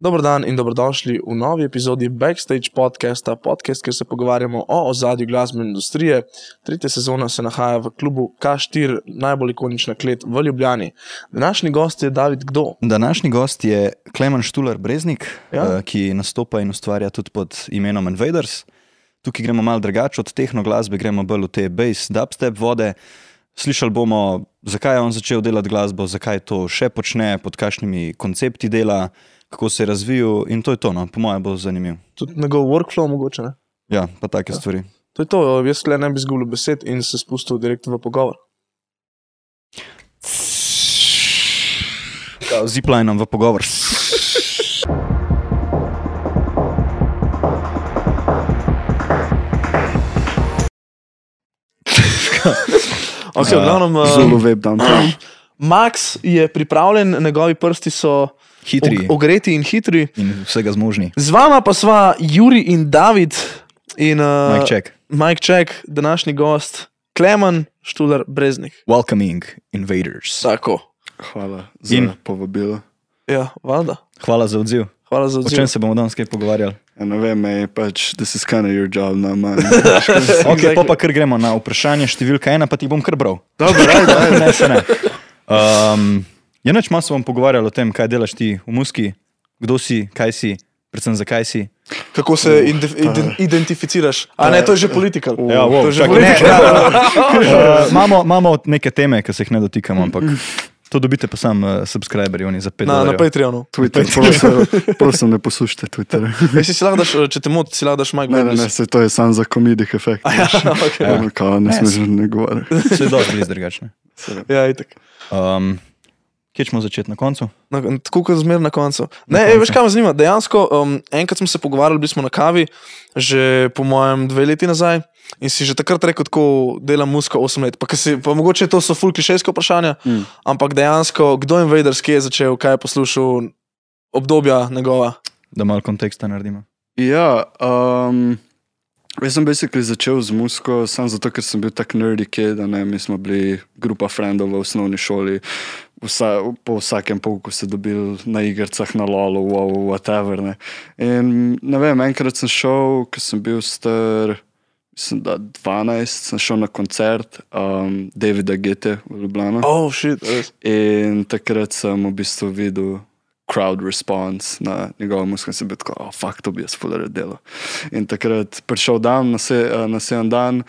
Dobro dan in dobrodošli v novi epizodi Backstage podcasta, podcast, kjer se pogovarjamo o ozadju glasbene industrije. Tretja sezona se nahaja v klubu K4, najbolj ikonična klet v Ljubljani. Današnji gost je David Kdo. Današnji gost je Klemen Štular Breznik, Ja. ja. ki nastopa in ustvarja tudi pod imenom Invaders. Tukaj gremo malo drugače od tehno glasbe, gremo bolj v te bass, dubstep vode. Slišali bomo, zakaj je on začel delati glasbo, zakaj to še počne, pod kakšnimi koncepti dela, kako se je razvijal in to je to, no, po mojem, bo zanimivo. Tudi njegov workflow mogoče. Ne? Ja, pa take ja. stvari. To je to, jaz le ne bi zgubil besed in se spustil direktno v pogovor. Ziplinom v pogovor. Okay, v glavnem, Zelo uh, web dan. Max je pripravljen, njegovi prsti so Hitri og- ogreti in hitri. in vsega zmožni. Z vama pa sva Juri in David in uh, Mike check. Mike Ček, današnji gost, Klemen Štular Breznik. Welcoming invaders. Tako. Hvala za In? Povabilo. Ja, valjda. Hvala za odziv. Hvala za O odziv. čem se bomo danes kaj pogovarjali? Ja, ne vem, ej, pač, this is kind of your job, no man. Okay, Exactly. pa, kar gremo na vprašanje številka ena, pa ti bom kar bral. Dobro, ajde, ajde. Ne, se ne. Um, je noč malo se bom pogovarjal o tem, kaj delaš ti v muski, kdo si, kaj si, predvsem zakaj si. Kako se ide, ide, identificiraš? A ne, to je že politika. Ja, wow, to je že politika. Uh, imamo, imamo neke teme, ki se jih ne dotikamo, ampak to dobite pa sam uh, subscriberji, oni za pet Na, na. Patreonu. Twitter, prosim, prosim, ne poslušajte Twittera. Ej, si si lahko daš, če te moti, si lahko daš Mike Ne, ne, ne, Douglas. se to je sam za komedijski efekt. Ja, okay. Ja, kao, ne Ne, smeš ne govoriti. Se je dosti blizu drugačne. ja itak. Um, kje smo začeti na koncu? Na, tako kot zmer na koncu. Ne, Na ej, koncu. veš, kaj me zanima. Dejansko, um, enkrat smo se pogovarjali, bili smo na kavi, že po mojem dve leti nazaj. In si že takrat rekel, tako delam musko 8 let. Pa, si, pa mogoče to so full klišejske vprašanja, mm. ampak dejansko, kdo je Invaders, kje je začel, kaj je poslušal, obdobja njegova. Da malo konteksta naredimo. Ja, um, jaz sem basically začel z musko, samo zato, ker sem bil tak nerdy kid, ne, mi smo bili grupa frendov v osnovni šoli. Vsa, po vsakem pouku se dobil na igrah, na lolu, wow, whatever. Ne. In ne vem, enkrat sem šel, ko sem bil star, mislim, da 12, sem šel na koncert um, Davida Gete v Ljubljano. Oh, shit, res. In takrat sem v bistvu videl crowd response na njegovo muziko in sem bil tako, oh, fuck, to bi jaz fuler delal. In takrat prišel dan, na, se, eh, na dan,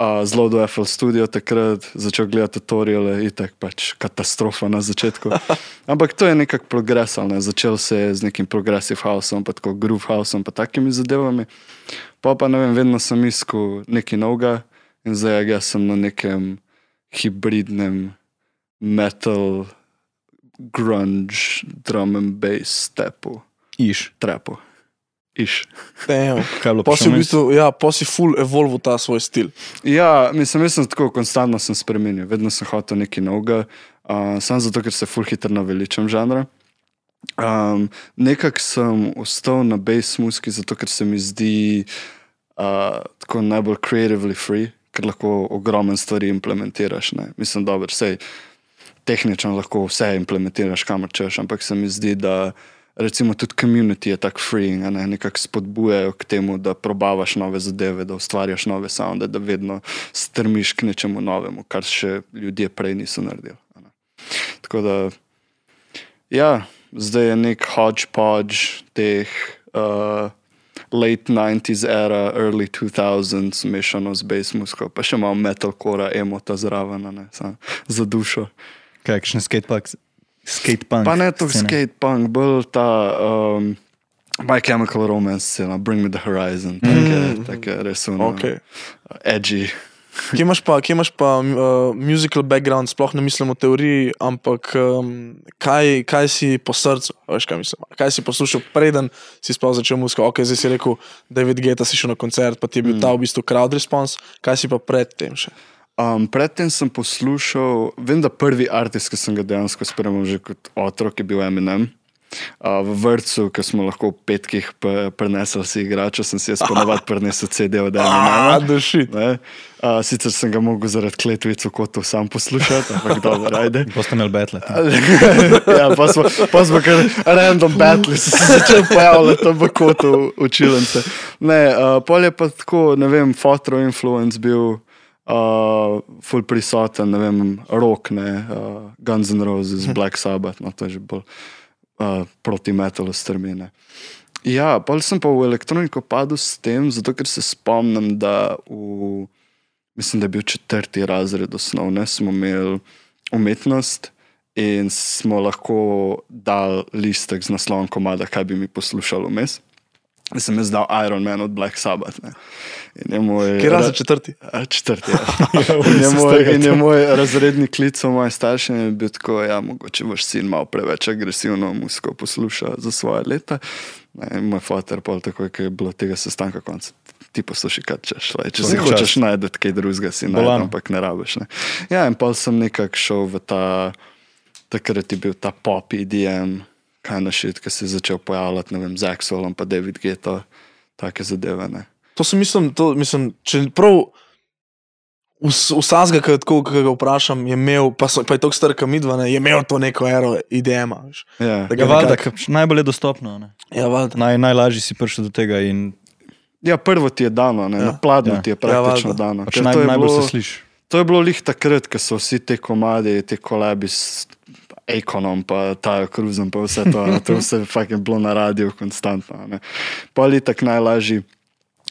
uh, zelo do FL Studio, takrat začel gledati tutoriale, itek pač katastrofa na začetku. Ampak to je nekako progresal, ne? začel se je z nekim progressive houseom, pa tako groove houseom, pa takimi zadevami. Pa pa ne vem, vedno sem iskal nekaj novega in zdaj jaz sem na nekem hibridnem metal, grunge, drum and bass stepu, Iš. trapu. Iš. Je Pa si v bistvu, ja, pa si full evolve ta svoj stil. Ja, mislim, jaz sem tako konstantno sem spremenil, vedno sem hotel nekaj novega, uh, samo zato, ker se full hitro naveličam žanra. Um, Nekako sem ostal na bass muski, zato ker se mi zdi uh, tako najbolj creatively free, ker lahko ogromno stvari implementiraš. Ne? Mislim, da vse tehnično lahko vse implementiraš, kamor češ, ampak se mi zdi, da recimo tudi community je tako freeing, ne nekako spodbujajo k temu, da probavaš nove zadeve, da ustvarjaš nove sounde, da vedno strmiš k nečemu novemu, kar še ljudje prej niso naredili. ne. Tako da, ja, zdaj je nek hodgepodge teh. Uh, Late 90s era, early 2000s, mešano z bass muziko, pa še malo metalcore, emota zraven, za dušo. Kaj, kakšne skatepunk? Skatepunk. Pa ne to scene? skate punk, bolj ta um, My Chemical Romance, scena, Bring Me the Horizon, take, mm. take res ono, Okay. edgy. Kje imaš pa, kje imaš pa uh, musical background, sploh ne mislim o teoriji, ampak um, kaj, kaj si po srcu, veš kaj mislim. Kaj si poslušal, preden si sploh začel muziko? Ok, zdaj si rekel, David Geta si šel na koncert, pa ti je bil mm. ta v bistvu crowd response, kaj si pa predtem še? Um, predtem sem poslušal, vem, da prvi artist, ki sem ga dejansko spremljal že kot otrok, je bil Eminem. Uh, v vrtu, ki smo lahko v petkih prenesli si igrače, sem si jaz ponovadi prenesel CD od A, ena. da šit. Uh, sicer sem ga mogel zaradi kletvic v kotu sam poslušati, ampak dobro, ajde. Pa ste imeli betle. ja, pa smo, pa smo kar random battle se začeli pojavljati tam v kotu učilnice. Ne, uh, pol je pa tako, ne vem, fotro influence bil. Uh, ful prisoten, ne vem, rock, ne, uh, Guns N' Roses, Black Sabbath, no to je že bolj uh, proti metalu strmine. Ja, pa sem pa v elektroniko padel s tem, zato ker se spomnim, da v, mislim, da je bil četrti razred osnovne, smo imeli umetnost in smo lahko dali listek z naslovom komada, kaj bi mi poslušali vmes. In sem jaz dal Iron Man od Black Sabbath. Ne. In je moj, Kje razen četrti? Četrti. Ja. in, je moj, in je moj razredni klic starše in je bil tako, da ja, mogoče boš sin malo preveč agresivno muziko posluša za svoje leta. In moj fotor pa tako, ki je bilo tega sestanka konc. Ti poslušaj, kaj češ. Lej. Če si hočeš najti kaj drugega, si Bolan. ampak ne rabiš. Ne. Ja, in pa sem nekako šel v ta, takrat je bil ta pop EDM, kaj na šit, ki se je začel pojavljati, ne vem, Zack Solom pa David Geta, take zadeve. Ne. To sem mislim, to, mislim če prav vsakega, ki tako, ki ga vprašam, je imel, pa, so, pa je tako star, kam midva, ne, je imel to neko ero idejema. veš. Ja. Ja, ker najbolj je dostopno. Ne? Ja, valjda. Naj, najlažje si prišel do tega in Ja, prvo ti je dano, ne, Ja. na pladnju Ja. ti je Ja, praktično ja, dano. pač naj, to, je najbolj bilo, se sliši. to je bilo lih takrat, ko so vsi te komadi, te kolabi Ekonom, pa Tajo Cruzom, pa vse to, ne, to je vse fucking bilo na radiju konstantno. ne. Ali tako najlažji.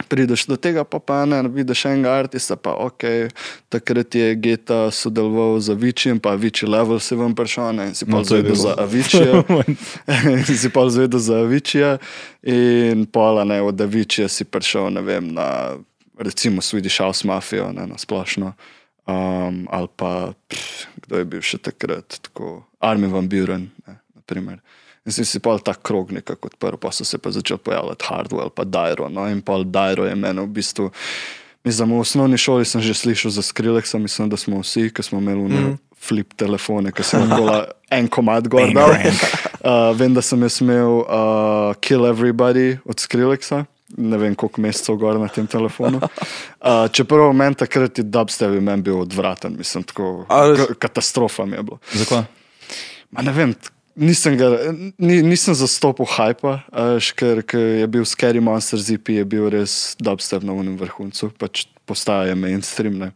Prideš do tega, pa, pa ne, vidiš enega artista, pa ok, takrat je Geta sodeloval z Avicijem, pa Avici level se vam prišel, ne, in si pa No, je zvedel za Avicijo. si pa zvedel za Avicija in pola ne, od Avicija si prišel, ne vem, na recimo Swedish House Mafia, ne, na splošno. Um, ali pa, pff, kdo je bil še takrat, tako Armin van Buren, ne, naprimer. In si si pa ta krog nekako odprl, pa so se pa začeli pojavljati Hardwell, pa Dyro. No, in pa Dyro je meni v bistvu. Mislim, v osnovni šoli sem že slišal za Skrillexa, mislim, da smo vsi, ki smo imeli mm. Flip telefone, ki sem lahko la- en komad gor dal. Uh, vem, da sem jaz imel uh, Kill Everybody od Skrillexa. Ne vem, koliko mesecev gor na tem telefonu. Uh, čeprav meni takrat je dubstep meni bil odvraten, mislim, tako katastrofa mi je bilo. Zakaj? Ne vem, nisem, ga, ni, nisem zastopil až, ker, je bil Scary Monster ZP, je bil res dubstep na unem vrhuncu, pač postaje mainstream. Ne.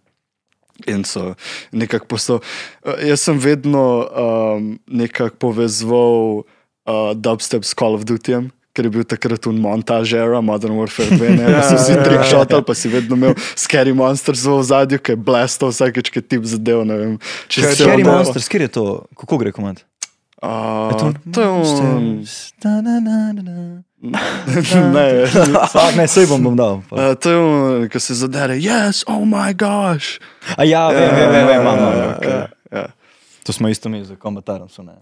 In so nekako postal. eh, Jaz sem vedno um, nekako povezoval uh, dubstep s Call of Dutyjem. Ker je bil takrat v montaži, era Modern Warfare 2, ne, da so vsi trickshotali, pa si vedno imel Scary Monsters v zadju, ki je blestal vsakeč, ki ti zadev, ne vem. če je oddajo. Monsters, kjer je to? Kako gre komad? Uh, to to je on. ne, Ah, ne, sej bom, bom dal. uh, to je on, ki se zadere. Yes, oh my gosh. A ja, vem, vem, vem, vem, imam, imam. Ja, ja, ja. To smo isto imeli za komentarom, so ne.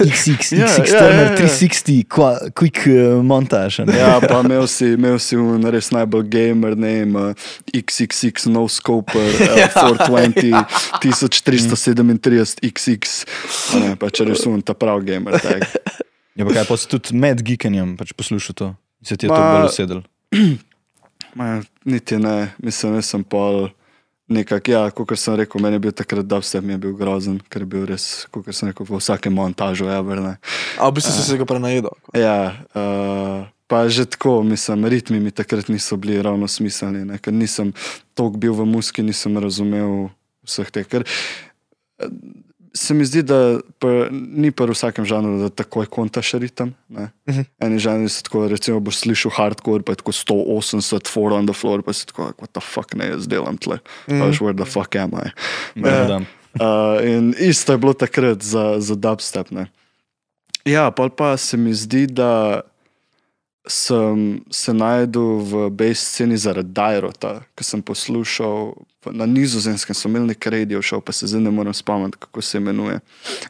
XX, Ja, XX, ja, ja, ja. 360, qua- quick uh, montaž. a ne. Ja, pa imel si, imel si un res najbolj gamer name, uh, XXX, no scoper, uh, 420, 1337 XX. Ne, pa če res un ta prav gamer tag. Ja, pa kaj, pa si tudi med geekanjem pač poslušal to. Se ti je to Ma- bolj usedel. Ma, niti ne, mislim, jaz sem pol. Nekako, ja, kot sem rekel, meni je bil takrat dubstep, mi je bil grozen, ker je bil res, kot sem rekel, v vsakem montažu, ever, ne. A v bistvu si se ga prenajedel. Ja, uh, pa že tako, mislim, ritmi mi takrat niso bili ravno smiselni, ne, ker nisem toliko bil v muski, nisem razumel vseh teh. Ker eh, se mi zdi, da pa, ni v vsakem žanru, da takoj kontaš ritem. ne. Mhm. Eni žanri so tako, recimo, boš slišal hardcore, pa je tako 180, four on the floor, pa si tako, what the fuck ne jaz delam tle. Mm. Where the fuck am I? Ja. dam. Uh, in isto je bilo takrat za, za dubstep. Ne. Ja, pa se mi zdi, da sem se najdel v base sceni zaradi Dajrota, ki sem poslušal na nizozemskem, so imeli nek radio show, pa se zdaj ne morem spomniti, kako se imenuje.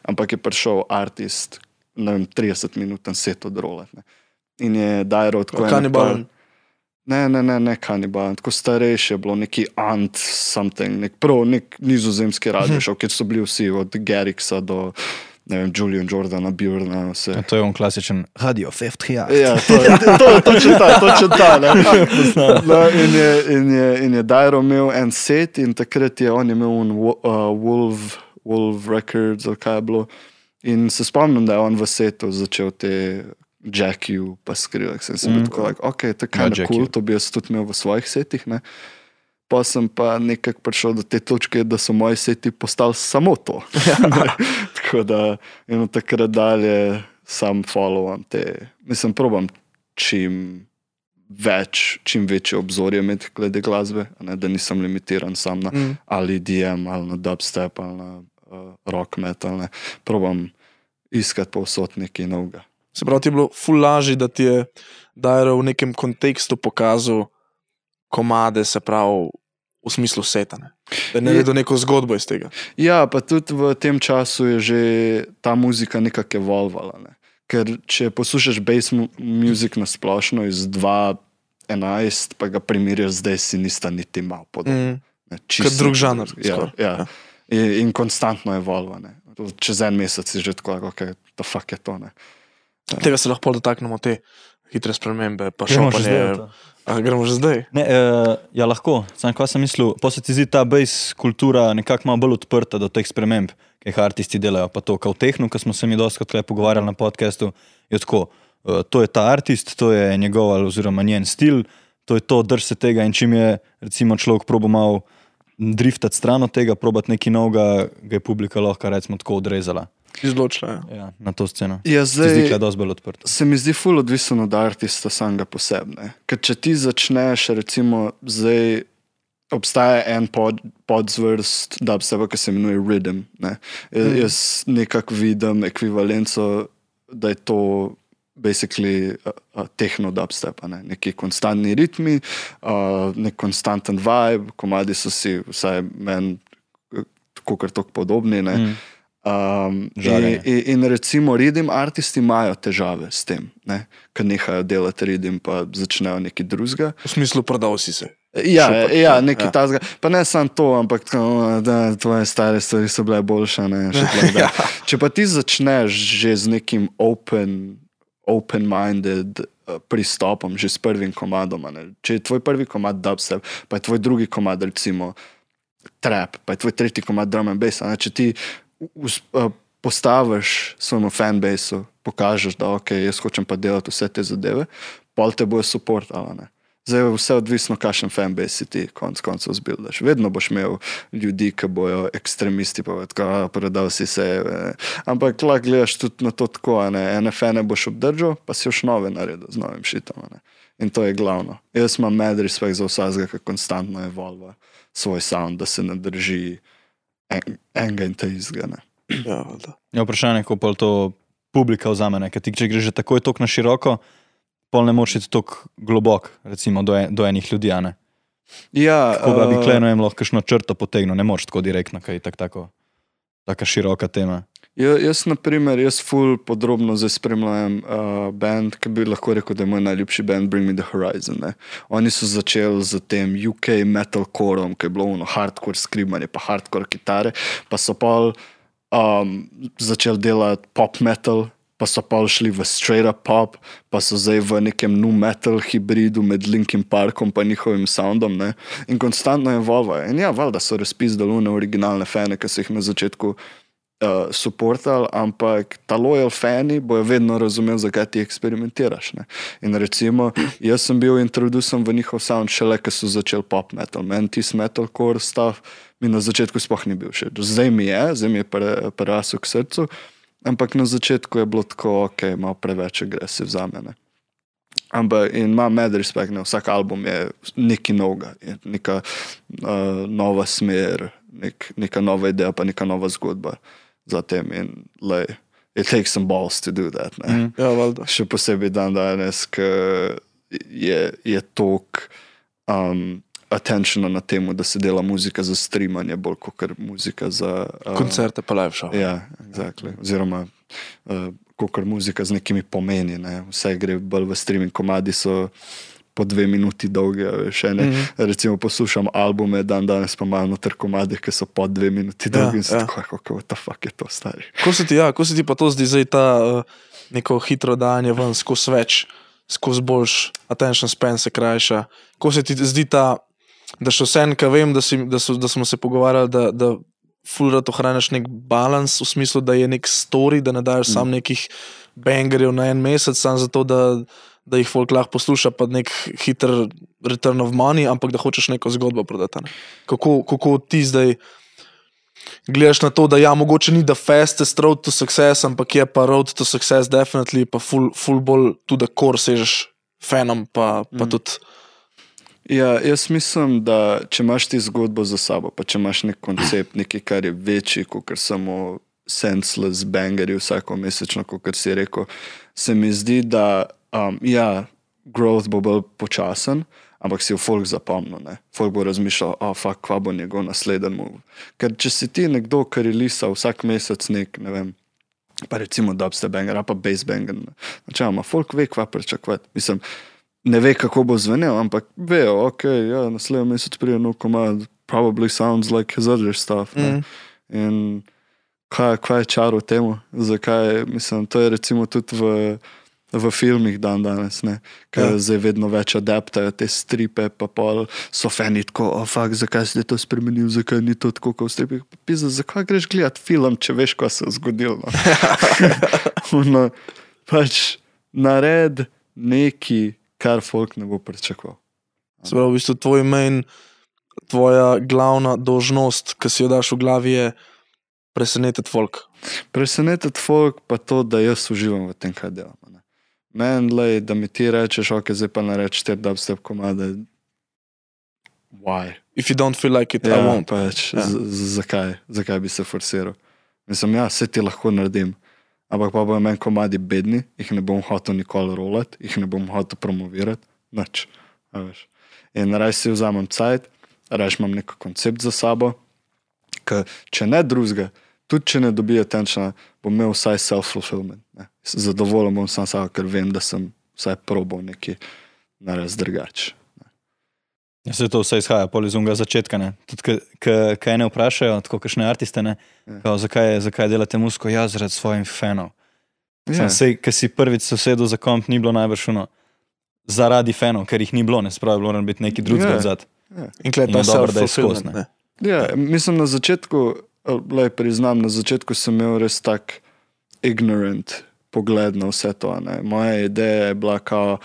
Ampak je prišel artist, ne vem, 30 minut set od rolet. Ne. In je Dajrot kot Kanibalen. Ne, ne, ne, ne kanibalen, tako starejši je bilo neki ant, something, nek prav, nek nizozemski radio šov, kjer so bili vsi, od Geriksa do ne vem, Julian Jordana, Bjorna, vse. Ja, To je on klasičen radio, FFT. Ja, to je to, je točno ta, točno ta. No, in, je, in, je, in je Dajro imel en set in takrat je on imel un uh, Wolf, Wolf Records ali kaj je bilo. In se spomnim, da je on v setu začel te Jackiju pa skrivati. Sem si bil tako, like, ok, to je Ja, kaj Jackie. kul, to bi jaz tudi imel v svojih setih. Ne? Pa sem pa nekako prišel do te točke, da so moji seti postali samo to. Tako da in od takrat dalje sam followam te. Mislim, probam čim več, čim večje obzorje imeti glede glasbe, ne, da nisem limitiran sam na Mm. ali DM, ali na dubstep, ali na uh, rock metal. Ne. Probam iskati povsod nekaj novega. Se pravi, ti je bilo ful lažje, da ti je Dajro v nekem kontekstu pokazal komade, se pravi, v smislu setane. Da je naredil neko zgodbo iz tega. Ja, pa tudi v tem času je že ta muzika nekako evolvala. Ne. Ker če poslušaš bass mu- music na splošno iz 2011, pa ga primerjaš zdaj, si nista niti malo podobna. Mm. Ne, Kot čisto drug žanr. Ja, skoraj. ja. In, in konstantno evolvane. Čez en mesec si že tako, ok, to fuck je to. Ne. Tega se lahko dotaknemo, te hitre spremembe, pa Gremo že zdaj v šopanje. to? A, gremo že zdaj. Ne, uh, ja, lahko. Sam kaj sem mislil, se ti zdi ta base kultura nekako malo bolj odprta do teh sprememb, ki jih artisti delajo. Pa to, kot v tehnu, ki smo se mi dosti tukaj pogovarjali na podkastu, je tako. Uh, to je ta artist, to je njegov ali oziroma njen stil, to je to, drž se tega. In čim je recimo človek probo malo driftati stran od tega, probati nekaj novega, ga je publika lahko recimo tako odrezala Izločila. Ja. ja, na to sceno. Ja, Se zdi, da je zdaj, bolj odprta. se mi zdi ful odvisen od artista samega posebne. Ker če ti začneš, recimo, zdaj obstaja en pod, podzvrst dubstep, ki se imenuje Rhythm. Ne? Mm. Jaz nekako vidim ekvivalenco, da je to basically uh, uh, tehno dubstep, a ne? neki konstantni ritmi, uh, nek konstanten vibe, komadi so si, vsaj meni, tako kar tako podobni. Ne? Mm. Um, in, in, in recimo, redim artisti imajo težave s tem, ker nehajo delati redim, pa začnejo nekaj drugega. V smislu, prodal si se. Ja, Šupak, ja, ja. nekaj ja. tasga. Pa ne samo to, ampak da tvoje stare stvari so bile boljše. ne, tako dalje. Če pa ti začneš že z nekim open, open-minded uh, pristopom, že s prvim komadom, ne. če je tvoj prvi komad dubstep, pa je tvoj drugi komad recimo trap, pa je tvoj tretji komad drum and bass. ne, Če ti postaviš svojemu fanbasu, pokažeš, da ok, jaz hočem pa delati vse te zadeve, pol te bojo ne. Zdaj je vse odvisno, kakšen fanbase ti konc koncev zbildaš. Vedno boš imel ljudi, ki bojo ekstremisti, pa tako, "A, predal si se. eh." Ampak lahko gledaš tudi na to tako, ne. ene fene boš obdržal, pa si još nove naredil z novim šitom. ne. In to je glavno. Jaz imam med respekt za vsakega, ki konstantno evolva svoj sound, da se ne drži en, enega in te izgane. Ja, valjda. Je vprašanje, kako pol to publika vzame. ne, Ker ti, če greš že takoj tako na široko, pol ne moreš iti tako globok, recimo do, en, do enih ljudi. Ja, Tako da bi eh, kleno lahko kakšno črto potegnil, ne moreš tako direktno, kaj je tak, tako, taka široka tema. Ja, jaz, na primer, jaz ful podrobno zdaj spremljam uh, band, ki bi lahko rekel, da je moj najljubši band Bring Me the Horizon. Ne. Oni so začeli z tem UK metalcoreom, ki je bilo ono hardcore skrivanje, pa hardcore kitare, pa so pa um, začeli delati pop metal. Pa so pa šli v straight up pop, pa so zdaj v nekem nu metal hibridu med Linkin Parkom in njihovim soundom. Ne? In konstantno evolvajo. In ja, valjda so razpisali one originalne fane, ki so jih na začetku uh, supportali, ampak ta loyal fani bojo vedno razumeli, zakaj ti eksperimentiraš. Ne? In recimo, jaz sem bil introducen v njihov sound šele, ko so začeli pop metal. Meni ti metalcore stav mi na začetku sploh ni bil všeč. Zdaj mi je, zdaj mi je pre- prerasel k srcu, ampak na začetku je bilo tako, ok, malo preveč agresiv za mene. Ampak in ima med respekt, ne? vsak album je nekaj novega, je neka uh, nova smer, nek, neka nova ideja, pa neka nova zgodba za tem. In lej, it takes some balls to do that. Ne? Mm. Ja, valjda. Še posebej dan danes, ki je, je tok um, attentiona na tem, da se dela muzika za streamanje, bolj kot muzika za uh, Koncerte pa live show. Ja, exactly. oziroma uh, kot muzika z nekimi pomeni. Ne. Vse gre bolj v streaming, komadi so po dve minuti dolge. Veš, ene, mm. -hmm. Recimo poslušam albume, dan danes pa malo noter komade, ki so po dve minuti Ja, dolgi in se ja. tako, kako the fuck je to stari. Ko se ti, ja, ko se ti pa to zdi zdaj ta uh, neko hitro dajanje ven, skozi več, skozi boljš, attention span se krajša. Ko se ti zdi ta, da še vse en, ki vem, da, si, da, so, da smo se pogovarjali, da, da fulrat ohraniš nek balans v smislu, da je nek story, da ne daš mm. sam nekih bangerjev na en mesec, samo zato, da, da jih folk lahko posluša, pa nek hiter return of money, ampak da hočeš neko zgodbo prodati. Ne? Kako, kako ti zdaj gledaš na to, da ja, mogoče ni the fastest road to success, ampak je pa road to success, definitively, pa full, full bolj tudi, kor sežeš fanom, pa, pa mm. tudi. Ja, jaz mislim, da če imaš ti zgodbo za sabo, pa če imaš nek koncept, nekaj, kar je večji kot samo senseless bangerji vsako mesečno, kot si rekel, se mi zdi, da um, ja, growth bo bolj počasen, ampak si v folk zapomnil. Ne? Folk bo razmišljal, a oh, fakt, kva bo njegov naslednji move. Ker če si ti nekdo, ki relisa vsak mesec nek, ne vem. Pa recimo dubstep banger, pa bass banger. Načeloma, folk ve, kva pričakovati. Mislim, ne ve, kako bo zvenel, ampak vejo, ok, ja, naslednji mesec pride nov komad, probably sounds like his other stuff. Mm. In kaj, kaj je čar v tem, zakaj, mislim, to je recimo tudi v, v filmih dan danes, ker Ja. zdaj vedno več adaptajo te stripe, pa pol so fani tako, oh, fakt, zakaj si to spremenil, zakaj ni to tako kot v stripih. Pisa, zakaj greš gledat film, če veš, kaj se je zgodilo? No? no, pač nared nekaj, kar folk ne bo pričakoval. Se pravi, v bistvu tvoj main, tvoja glavna dožnost, ki si jo daš v glavi, je presenetiti folk. Presenetiti folk pa to, da jaz uživam v tem, kaj delam. Meni, lej, da mi ti rečeš, ok, zdaj pa narečeš te dubstep komade. Why? If you don't feel like it, ja, I won't. pač, Ja. ja. Zakaj? zakaj bi se forsiral? Mislim, ja, vse ti lahko naredim. Ampak pa bojo meni komadi bedni, jih ne bom hotel nikoli rolati, jih ne bom hotel promovirati, nič. In raj si vzamem cajt, raj imam nek koncept za sabo, ki če ne drugega, tudi če ne dobijo tenčna, bom imel vsaj self-fulfillment. Zadovoljen bom sam sabo, ker vem, da sem vsaj probal nekaj narediti drugače. Ja, se to vse izhaja iz unga začetka. ne. Tudi, Kaj ne vprašajo, tako kakšne artiste, ne, Ja. kao, zakaj, zakaj delate musko, ja, zaradi svojih fanov. Ja. Yeah. Sej, ki si prvič sosedel za komp, ni bilo najbrž uno. Zaradi fanov, ker jih ni bilo, ne spravi, bilo mora biti neki drugega Ja. yeah. odzad. In klej In ta je dobro, da je skozi. Ja, mislim, na začetku, le priznam, na začetku sem imel res tak ignorant pogled na vse to. Ne. Moja ideja je bila, da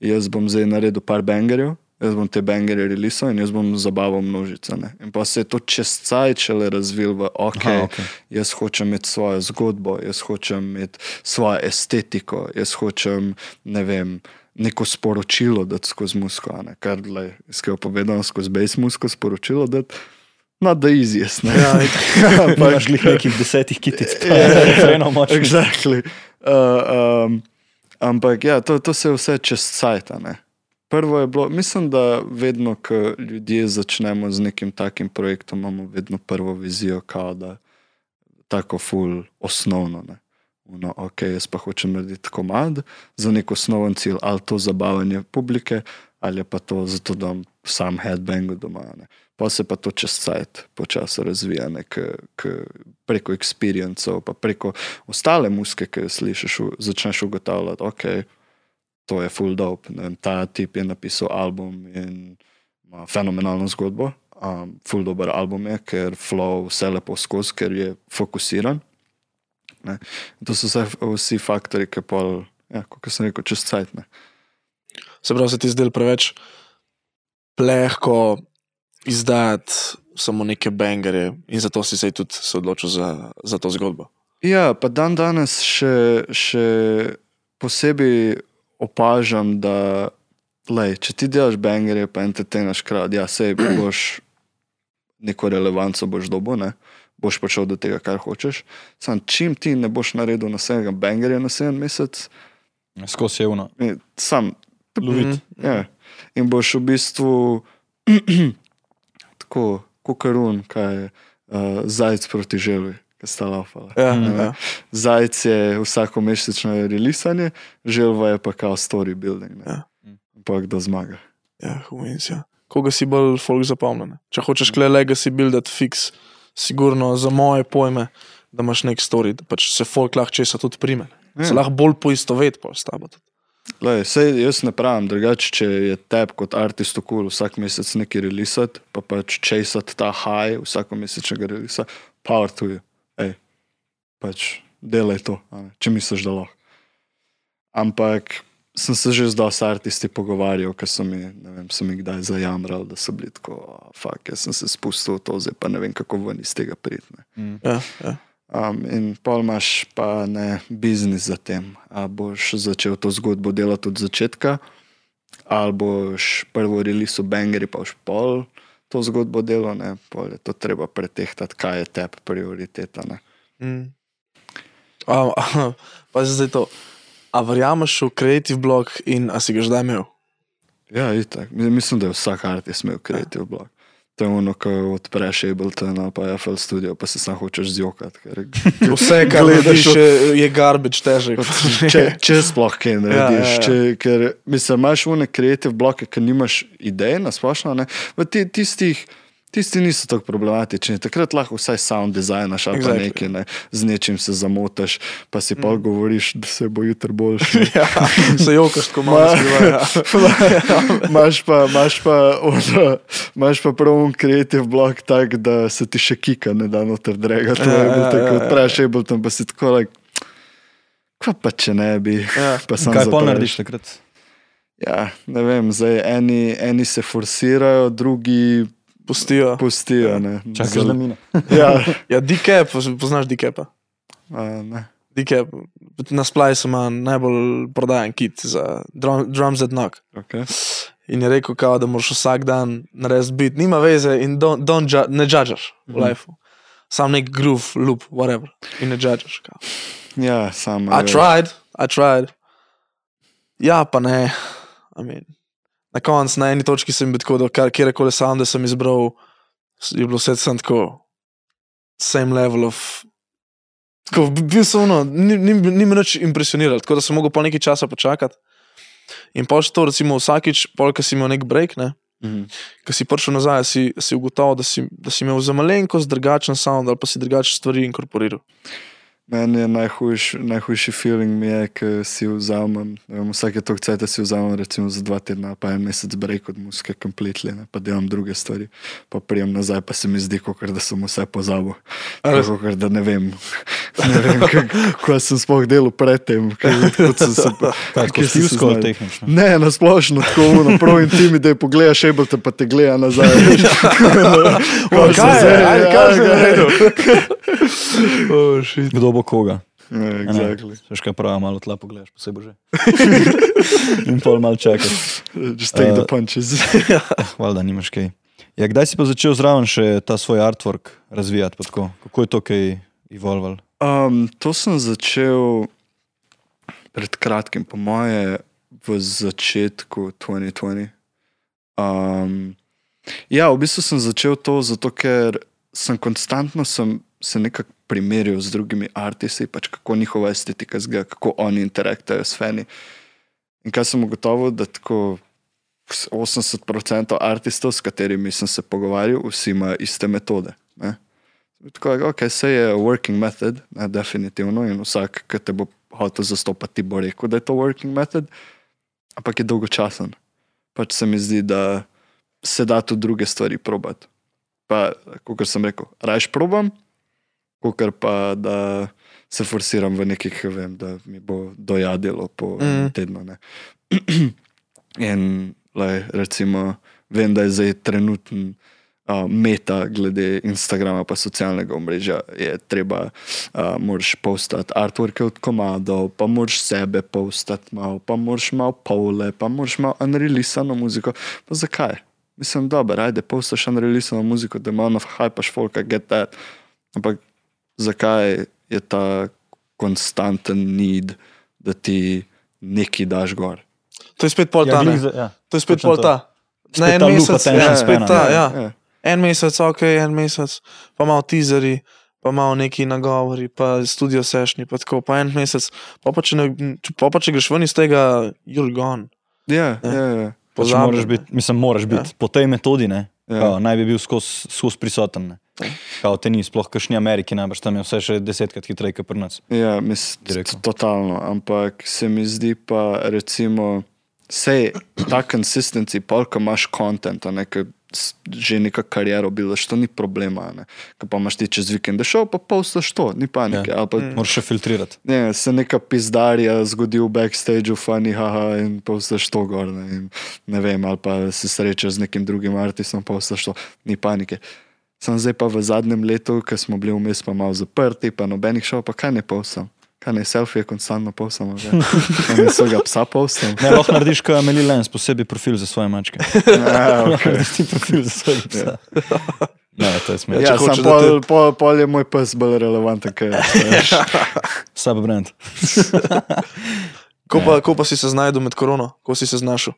jaz bom zdaj naredil par bangerjev, jaz bom te bangerje releasal in jaz bom zabaval množice. Ne. In pa se je to čez cajt šele razvil v ok, Aha, okay. jaz hočem imeti svojo zgodbo, jaz hočem imeti svojo estetiko, jaz hočem, ne vem. Neko sporočilo, da skozi musko, ne? kar je iskreno povedano, skozi base musko sporočilo, da not the easiest. Ne? Ja, imaš glih nekih desetih kitic, pa Ja. je refreno močno. Exactly. Uh, um, ampak ja, to, to se je vse čez sajt. a ne. Prvo je bilo, mislim, da vedno, ko ljudje začnemo z nekim takim projektom, imamo vedno prvo vizijo, kao da tako ful osnovno. Ne. No, ok, jaz pa hočem narediti komad za nek osnoven cilj, ali to zabavanje publike, ali je pa to zato, da sam headbang doma. Ne. Pa se pa to čez sajt počasi razvija, ne, k, k, preko experiencev, pa preko ostale muske, ki jo slišiš, v- začneš ugotavljati, ok, to je full dope. Ne, ta tip je napisal album in ima fenomenalno zgodbo. Um, full dober album je, ker flow vse lepo skozi, ker je fokusiran. Ne. To so vse, vsi faktori, ki pa, ja, kot sem rekel, čez cajt. Ne. Se pravi, se ti zdel preveč plehko izdajati samo neke bangerje in zato si se tudi se odločil za, za to zgodbo. Ja, pa dan danes še, še posebej opažam, da lej, če ti delaš bangerje, pa entertainaš krad, ja, sej boš neko relevanco boš dobo, ne? boš prišel do tega, kar hočeš. Sam čim ti ne boš naredil naslednjega bangerja naslednji mesec, Skozi je uno. eh, sam Lovit. Ja. In boš v bistvu tako, kaj je uh, zajec proti želvi, ki sta laufala. Ja, Mhm. ja. Zajec je vsako mesečno relisanje, želva je pa kao story building. Ne. Ja. pa kdo zmaga. Ja, humens, ja. Koga si bolj folk zapomnil? Če hočeš kle legacy buildati fix, sigurno za moje pojme, da imaš nek story, da pač se folk lahko česa tudi prime. ne. Se Ja. lahko bolj poistovet pa s tabo. tudi. Lej, sej, jaz ne pravim, drugače, če je tebi kot artistu kul cool vsak mesec nekaj relisati, pa pač česati ta high vsako mesečnega relisa, power to you. Ej, pač delaj to, če misliš, da lahko. Ampak sem se že z dosti artisti pogovarjal, ker so mi, ne vem, so mi kdaj zajamrali, da so bili tako, "Oh, fuck, jaz sem se spustil v to, zdaj pa ne vem, kako ven iz tega pridne. Ja, ja. Um, in pol imaš pa ne biznis za tem. A boš začel to zgodbo delati od začetka, ali boš prvo release v Bangeri, pa boš pol to zgodbo delal, ne, pol je to treba pretehtati, kaj je tebi prioriteta. Ne. Mm. A, pa zdaj to. A verjameš v creative blog in a si ga že imel? Ja, itak. Mi- Mislim, da je vsak artist imel kreativ blog. To je ono, ko odpreš Ableton ali pa FL Studio, pa se sam hočeš zjokati. ker- Vse, kar Gledaš od- je, je garbage težek. če, če sploh kaj narediš. ja, ja. Če, ker mislim, imaš vne kreativ bloke, ker nimaš idej na splošno. ne. V ti, tistih, tisti niso tako problematični. Takrat lahko vsaj sound dizajnaš ali Exactly. nekaj, ne. z nečim se zamotaš, pa si mm. pol govoriš, da se bo jutri boljši. ja, se jokaš, ko skrivaj. Ja. Imaš pa, imaš pa, ono, imaš pa prav un kreativ blok tak, da se ti še kika ne da noter drega. To Ja, je bil ja, tako, odpreš Ableton, pa si tako, like, kaj pa če ne bi. Ja. Pa Kaj pa zapreš. narediš takrat? Ja, ne vem, zdaj eni, eni se forsirajo, drugi Pustijo. pustijo. ne. Čakaš, da mine. Ja, Ja, DK, poznaš DK. -pa? a, ne. DK, na Splice ima najbolj prodajen kit za drum, drums at knock. Okay. In je rekel, kao, da moraš vsak dan narediti bit, nima veze in don't, don't ju ne judgeš v Mhm. lifeu. Sam nek groove, loop, whatever. In ne kao. Ja, samo. I tried, I tried. Ja, pa ne. I mean, na koncu, na eni točki sem bil tako, da kar kjerkoli sound sem izbral, je bilo vse samo tako, same level of. Tako, bi- bil sem ono, ni, ni, ni me nič impresioniral, tako da sem mogel po nekaj časa počakati. In pa še to, recimo, vsakič, polk si imel nek break, ne, Mhm. ko si prišel nazaj, si, si ugotovil, da si, da si imel za malenkost drugačen sound ali pa si drugačne stvari inkorporiral. Meni je najhujš, najhujši feeling, je, ko si vzamem, vem, vsake toliko cajt si vzamem, recimo za dva tedna, pa en mesec break od muzike, completely, ne, pa delam druge stvari, pa prijem nazaj, pa se mi zdi, kot da sem vse pozabil. Res? Kot da ne vem, ne vem, kako sem sploh delal predtem. kaj- kot Kaj, stilsko ali znašel. tehnično? Ne, na splošno, tako ono, prav intimi, da je pogledaš, Ableton pa te gleda nazaj. veš. Ko sem kaj je? Ajde, ja, kaj si kaj je? Bo koga? Ja, exactly. Veš kaj pravi, malo tla pogledaš, pa se bo že. In pol malo čakaš. Just take the Eh, punches. Hvala, da nimaš kaj. Ja, kdaj si pa začel zraven še ta svoj artwork razvijati? Kako je to kaj evolval? Um, to sem začel pred kratkim, po moje, v začetku 2020. Um, ja, v bistvu sem začel to zato, ker sem konstantno sem se nekako primerjal z drugimi artisti, pač kako njihova estetika zgleda, kako oni interaktirajo s fani. In kaj sem ugotovil, da tako 80% artistov, s katerimi sem se pogovarjal, vsi imajo iste metode. Ne? Tako je, okay, se je working method, ne, definitivno, in vsak, ki te bo hotel zastopati, bo rekel, da je to working method, ampak je dolgočasen. Pač se mi zdi, da se da tudi druge stvari probati. Pa, kot sem rekel, rajš probam, kot pa da se forsiram v nekih, vem, da mi bo dojadilo po Mm. tednu. Ne. In lej, recimo, vem, da je zdaj trenutni uh, meta glede Instagrama, pa socialnega omrežja. Je treba, uh, moraš postati artworke od komadov, pa moraš sebe postati malo, pa moraš malo pole, pa moraš malo unrealisano muziko. Pa zakaj? Mislim, dobro, ajde, postaš unrealisano muziko, da malo hajpaš folka, get that. Ampak zakaj je ta konstanten need, da ti nekaj daš gor? To je spet pol ta, ne? ja. To je spet točno pol ta. Spet Na en mesec, attention ja, spet ta, ja, ja. En mesec, ok, en mesec, pa malo teaserji, pa malo neki nagovori, pa studio sešni, pa tako, pa en mesec, pa pa če, ne, pa pa če greš ven iz tega, you're gone. Ja, ja, ja. Pač moraš biti, mislim, moraš biti po tej metodi, ne, Ja. kao, naj bi bil skozi prisoten. Ne. Kao te ni, sploh kašni Ameriki, najbrž tam je vse še desetkrat hitreje, kot pri nas. Ja, mislim, totalno. Ampak se mi zdi pa, recimo, sej ta konsistenci, polka imaš kontent, a ne, ke s- že neka kariero bilaš, to ni problema. ne. Ko pa imaš ti čez vikend šel, pa postaš to, ni panike. Ja. Pa, Moraš še filtrirati. ne, se neka pizdarija zgodi v backstageu, fani, haha, in postaš to gor. Ne, in, ne vem, ali pa se srečaš z nekim drugim artistom, postaš to, ni panike. Sem zdaj pa v zadnjem letu, ko smo bili vmes pa malo zaprti, pa nobenih šel, pa kaj ne povsem. Kaj ne selfije konstantno povsem, ne svojega psa povsem. Ne, lahko narediš kot Amelie Lens, posebej profil za svoje mačke. Ja, okay. Narediš ti profil za svoje psa. Ne, to je smešno. ja, sem da pol, te- pol, pol je moj pes bolj relevanten, kaj je. Sub brand. Ko pa, ko pa si se znašel med korono, ko si se znašel?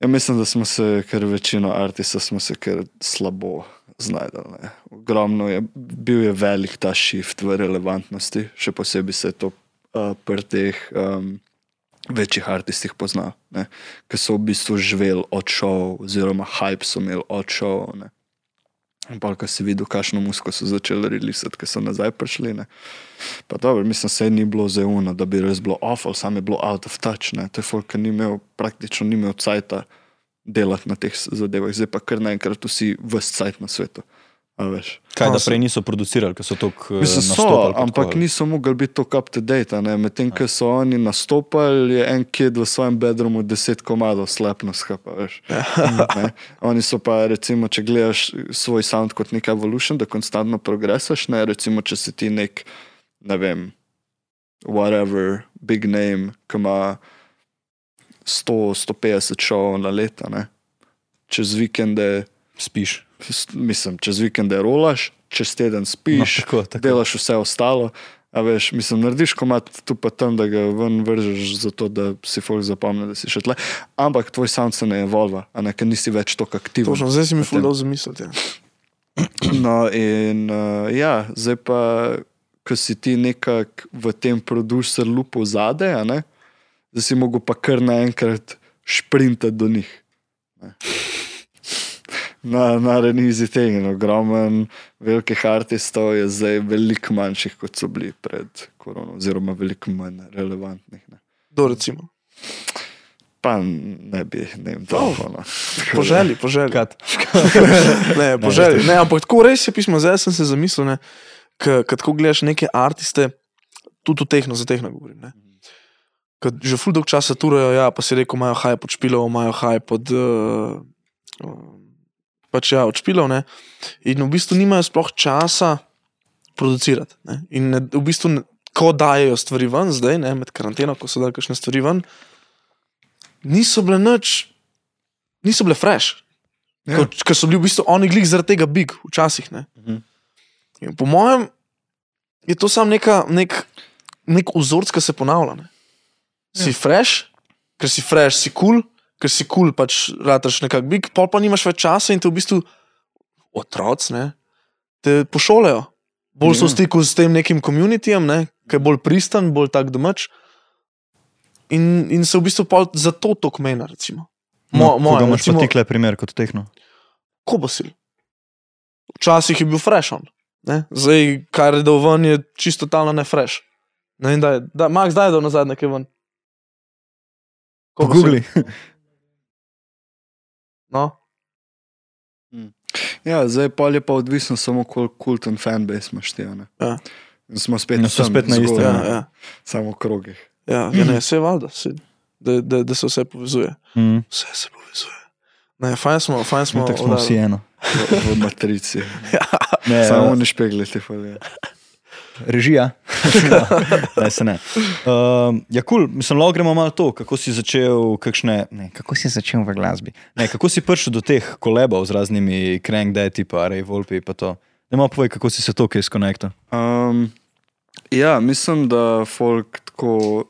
Ja, mislim, da smo se, ker večino artistov smo se kar slabo znašli. ne. Ogromno je, bil je velik ta shift v relevantnosti, še posebej se to uh, pri teh um, večjih artistih pozna, ki so v bistvu živeli od šov, oziroma hype so imeli od šov. ne. In pa, ko si videl, kakšno musko so začeli releasati, ki so nazaj prišli. Ne. Pa dobro, mislim, se ni bilo zauno, da bi res bilo awful, sam je bilo out of touch. Ne. To je folk, ki ni imel, praktično ni imel cajta delati na teh zadevah, zdaj pa kar naenkrat vsi vse cajt na svetu. Kaj, da prej niso producirali, ker so tako nastopali. pa ampak tako, niso mogli biti tako up to date. Medtem, ko so oni nastopali, je en kid v svojem bedroomu deset komadov slepno skapa. Oni so pa, recimo, če gledaš svoj sound kot nek evolution, da konstantno progresaš, ne recimo, če si ti nek, ne vem, whatever, big name, ki ima 100-150 šovov na leto, ne. čez vikende, Spiš. s- mislim, čez vikende rolaš, čez teden spiš, No, tako, tako. delaš vse ostalo. A veš, mislim, narediš komat tu pa tam, da ga ven vržeš, zato da si folk zapomni, da si še tle. Ampak tvoj sound se ne evolva, a ne, ker nisi več tako aktiven. Točno, zdaj si mi dal zamisliti. Ja. No, in uh, ja, zdaj pa, ko si ti nekako v tem producer lupu zadaj, a ne, zdaj si mogel pa kar naenkrat šprintati do njih. ne. Na, na renizi tega, in ogromen velikih artistov je zdaj veliko manjših, kot so bili pred korono, oziroma veliko manj relevantnih. Ne. Do recimo. Pa ne bi, ne vem, to. Oh. Po želji, po želji. Ne, po želji. Ne, ampak tako res je pismo, zdaj sem se zamislil, ne, ko tako gledaš neke artiste, tudi tehno, za tehno govorim. Ne. Ko že ful dolg časa turajo, ja, pa si rekel, imajo haj pod špilov, imajo haj pod. Uh, pač ja, od špilov, ne. In v bistvu nimajo sploh časa producirati. Ne. In ne, v bistvu, ne, ko dajo stvari ven, zdaj, ne, med karanteno, ko so dali kakšne stvari ven, niso bile nič, niso bile fresh. Ja. Ker so bili v bistvu oni glik zaradi tega big, včasih. Ne. Mhm. In po mojem je to samo neka, nek, nek vzorc, ki se ponavlja. Ne. Si ja. fresh, ker si fresh, si kul, cool, ker si kul, cool, pač rataš nekako big, pol pa nimaš več časa in te v bistvu otroci te pošoljajo. Bolj so v Ja. stiku s tem nekim komunitijem, ne, ki je bolj pristan, bolj tak domač. In, in se v bistvu zato to kmena, recimo. Mo, No, moje, koga imaš recimo, ti kle primer kot tehno? Kobosil. Včasih je bil fresh on. Ne? Zdaj, kar je dal ven, je čisto totalno ne fresh. Ne vem, da je, Max, daj do nazaj nekaj ven. Kobosil. Google. No, Ja, zdaj pa je pa odvisno samo, koliko kulten fanbase imaš ti. Ja. In Smo spet, Ja, so tam spet na istem, ja, ne. ja. Samo v krogih. ja, ja ne, vse je valjda, da, da, da se vse povezuje. Mm. Vse se povezuje. Ne, fajn smo, fajn smo. No, tako smo vsi eno. V, v matrici. Ne, Samo ne špeglite, hvala. Režija. ne, se ne. Uh, ja, kul, cool. mislim, lahko gremo malo to, kako si začel, kakšne, ne, kako si začel v glasbi. Ne, kako si prišel do teh kolebov z raznimi Daddy, pa Ray Volpi, pa to. Ne malo povej, kako si se to kaj skonektal. Um, ja, mislim, da folk tako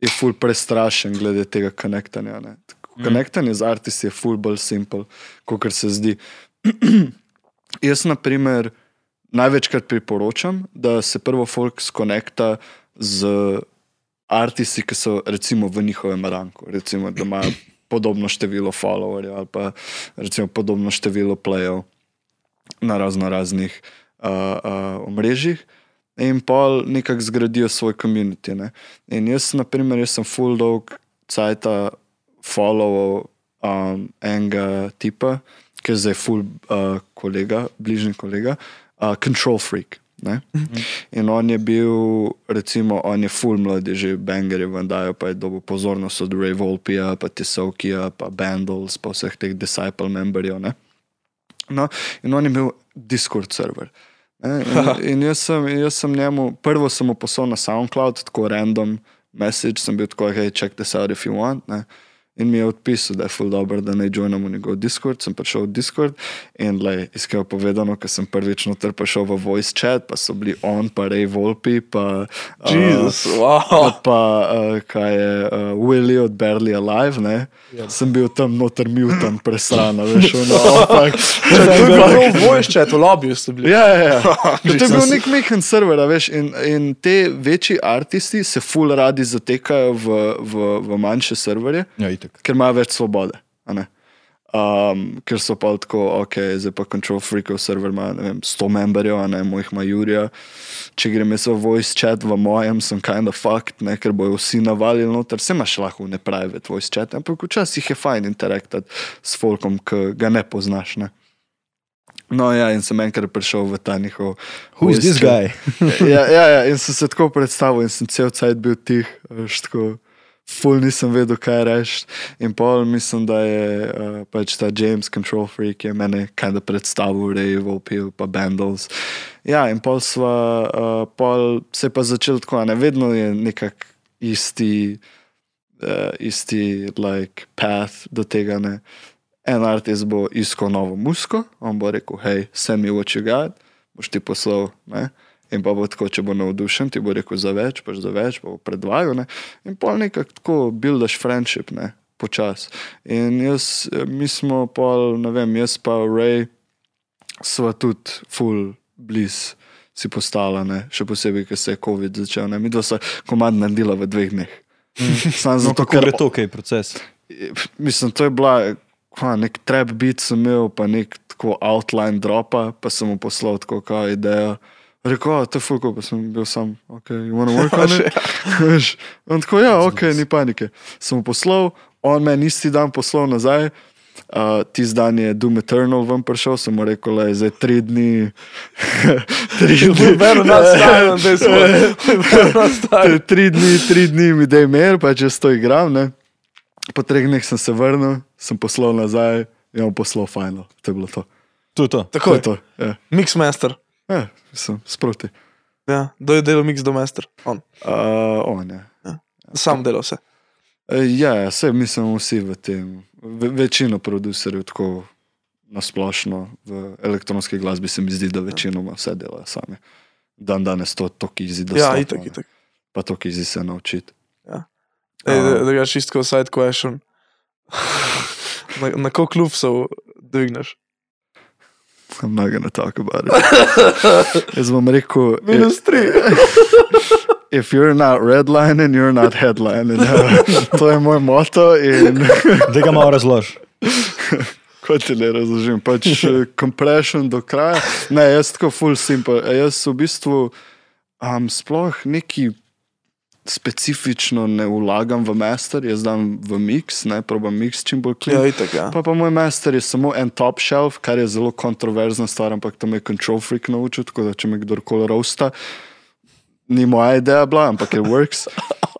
je ful prestrašen glede tega konektanja. Konektanje z artisti je ful bolj simpel, kot se zdi. Jaz, na primer, največkrat priporočam, da se prvo folk skonekta z artisti, ki so recimo v njihovem ranku, recimo, da imajo podobno število followerjev ali pa recimo podobno število plejev na razno raznih uh, uh, omrežjih. In pol nekako zgradijo svoj komunity. Ne? In jaz, na primer, jaz sem full dog cajta followal um, enega tipa, ki je zdaj full uh, kolega, bližnji kolega, uh, Control Freak. Ne? In on je bil, recimo, on je full mladi, že bangerje vendajo, pa je dobil pozornost od Ray Volpija, pa Tisokija, pa Bandles, pa vseh teh disciple memberjev. ne. No, in on je imel Discord server. Ne? In, in jaz, sem, jaz sem njemu, prvo sem mu poslal na SoundCloud, tako random message, sem bil tako, hej, check this out if you want. Ne? In mi je odpisal, da je full dobro, da naj joinam v njegov Discord. Sem prišel v Discord in le, iskreno povedano, ker sem prvič noter prišel v voice chat, pa so bili on, pa Ray Volpi, pa. uh, Jezus, Pa, wow. pa uh, kaj je uh, Willy od Barely Alive, ne? Sem bil tam noter mutan, presran, veš, ono, ampak. Če to je bilo voice chat, v lobiju ste bili. Ja, ja, ja. To je bil nek mehen server, veš, in, in te večji artisti se ful radi zatekajo v, v, v manjše serverje, Ja, itek. Ker imajo več svobode. Um, ker so pa tako, ok, zdaj pa Control Freakov server ima vem, 100 memberjev, a ne mojih ima Jurija. Če grem jaz v voice chat v mojem, sem kind of fucked, ne, ker bojo vsi navalili noter, se imaš lahko ne private voice chat, ampak včasih je fajn interaktati s folkom, ki ga ne poznaš. Ne. No, ja, in sem enkrat prišel v ta njihov. Who is voice this chat. guy? ja, ja, ja, in sem se tako predstavil, in sem cel cajt bil tih, veš, tako. Ful nisem vedel, kaj reči. In pol mislim, da je uh, pač ta James Control Freak je mene kaj da predstavil, Ray Volpil, pa Bandles. Ja, in pol, sva, uh, pol se je pa začel tako, ne vedno je nekak isti, uh, isti like, path do tega. Ne. En artist bo iskal novo musko, on bo rekel, hej, send me what you got, boš ti poslal. Ne. In pa bo tako, če bo navdušen, ti bo rekel za več, pač za več, bo predvajal. Ne? In pol nekako tako buildaš friendship, ne, počas. In jaz, mi smo pol, ne vem, jaz pa Ray, sva tudi full bliz si postala, ne? še posebej, ker se je COVID začel. Ne? Mi dva sva komad naredila v dveh dneh. Sam No, zato, kako ker gre to, je proces? mislim, to je bila kva, nek trap beat, sem imel pa nek tako outline dropa, pa sem mu poslal tako kao idejo. Rekel, "A, to je fuko, pa sem bil sam, ok, you wanna work on it? Veš, On tako, ja, ok, ni panike. Sem mu poslal, on meni isti dan poslal nazaj. Uh, Tisti dan je Doom Eternal ven prišel, sem mu rekel, da je zdaj tri dni. tri dni, this one. Better not style. tri dni, tri dni mi da je mer, pa če to igram. Ne? Po treh dneh sem se vrnil, sem poslal nazaj in on poslal final. To je bilo to. To je to. To Tako je je. to. Ja, Mixmaster. Ja sem sproti. Ja, kdo je delal mix do master? On. Uh, on je. Sam delal vse. Uh, ja, vse mislim, vsi v tem. Ve, večino producerjev tako nasplošno v elektronski glasbi se mi zdi, da večinoma vse delajo sami. Dan danes to tako izi, da Ja, stopno, itak, ne. itak. Pa to izi se naučiti. Ej, A. da, ga čistko side question. na, na koliko klub so dvigneš? I'm not gonna talk about it. Jaz bom rekel, Minus tri. if you're not redlining, you're not headlining. To je moj moto in Da ga malo razloži. kot ti ne razložim, pač eh, compression do kraja. Ne, jaz tako full simple. E, Jaz v bistvu um, sploh neki specifično ne vlagam v master, jaz dam v mix, ne probam mix čim bolj Ja, clean. itak, ja. Pa, pa moj master je samo en top shelf, kar je zelo kontroverzna stvar, ampak to me je control freak naučil, tako da če me kdorkoli rosta, ni moja ideja bila, ampak je works.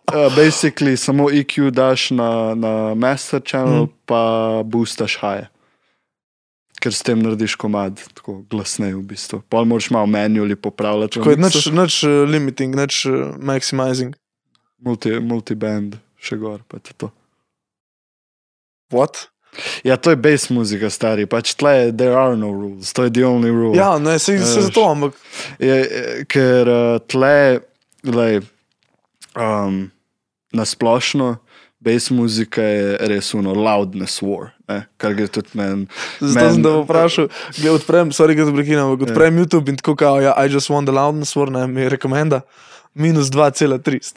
Uh, basically, samo EQ daš na, na master channel, mm. pa boostaš high. Ker s tem narediš komad, tako glasneje v bistvu. Pol moraš malo manually popravljati. v Ko je nič, nič eh, limiting, nič eh, maximizing. Multi, multiband, še gor, pa je to. What? Ja, to je bass muzika, stari, pač tle, there are no rules, to je the only rule. Ja, ne, se, se Veš. zato, ampak je, je- ker uh, tle, lej, um, na splošno, bass muzika je res uno, loudness war, ne? kar gre tudi meni. zato sem te vprašal, gled, odprem, sorry, da te prekinem, ampak odprem YouTube in tako kao, ja, I just want the loudness war, ne, mi rekomenda. Minus 2,3.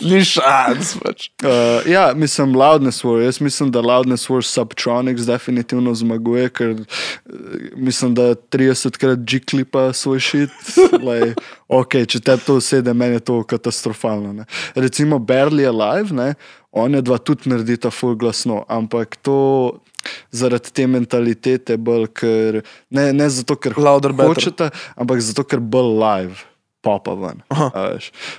Ni šans. Pač. Uh, ja, mislim, Loudness War. Jaz mislim, da Loudness War Subtronics definitivno zmaguje, ker uh, mislim, da 30krat G-klipa svoj šit. Like, ok, če te to usede, meni je to katastrofalno. Ne. Recimo Barely Alive, ne, on je dva tudi naredita full glasno, ampak to. Zaradi te mentalitete, bolj, ker, ne, ne zato, ker Louder, better. hočete, ampak zato, ker bolj live, popa ven.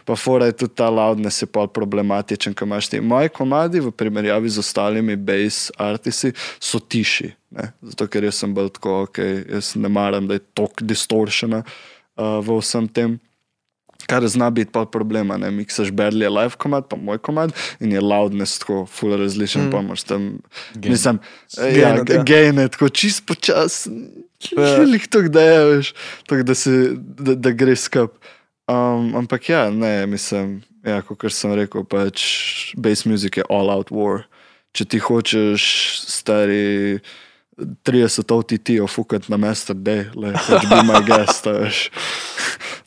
Pa fora je tudi ta loudness je pol problematičen, ker imaš ti moji komadi v primerjavi z ostalimi bass artisti so tiši. Ne? Zato ker jaz sem bolj tako, ok, jaz ne maram, da je tok distoršena uh, v vsem tem. Kar zna biti pa problema, ne miksaš barely je live komad, pa moj komad in je loudness tako full različen, mm. pa imaš tam, Gain. mislim, ja, Gain, ja. gejne, tako čist počasno, Ja. želih to, da je, veš, tako da, se, da, da gre skup. Um, ampak ja, ne, mislim, ja, kot sem rekel, pač bass music je all out war. Če ti hočeš stari 30 OTT ofukati na mesto, da je, pač be my guest, veš.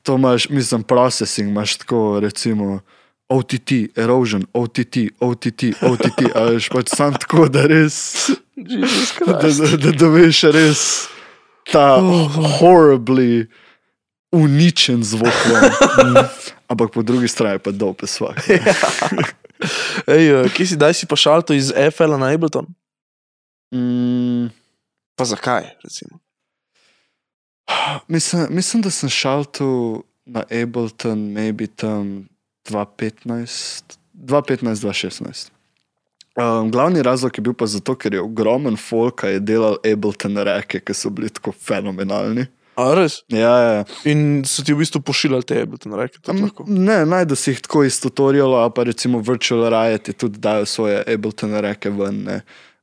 To imaš, mislim, processing imaš tako, recimo. OTT, erosion, OTT, OTT, OTT, a veš pač sam tako, da res, da, da, da, da veš res ta horribly uničen zvok. Ampak po drugi strani pa dope svak. Ej, eh, kje si daj si pa šalto iz FL na Ableton? Mm, Pa zakaj? Recimo? mislim, mislim, da sem šel tu na Ableton, maybe tam 2015, 2015-2016. Um, glavni razlog je bil pa zato, ker je ogromen folka je delal Ableton reke, ki so bili tako fenomenalni. A res? Ja, ja. In so ti v bistvu pošiljali te Ableton to Am, lahko? ne, najde si jih tako iz tutoriala, pa recimo Virtual Riot je tudi dajo svoje Ableton reke ven, ne,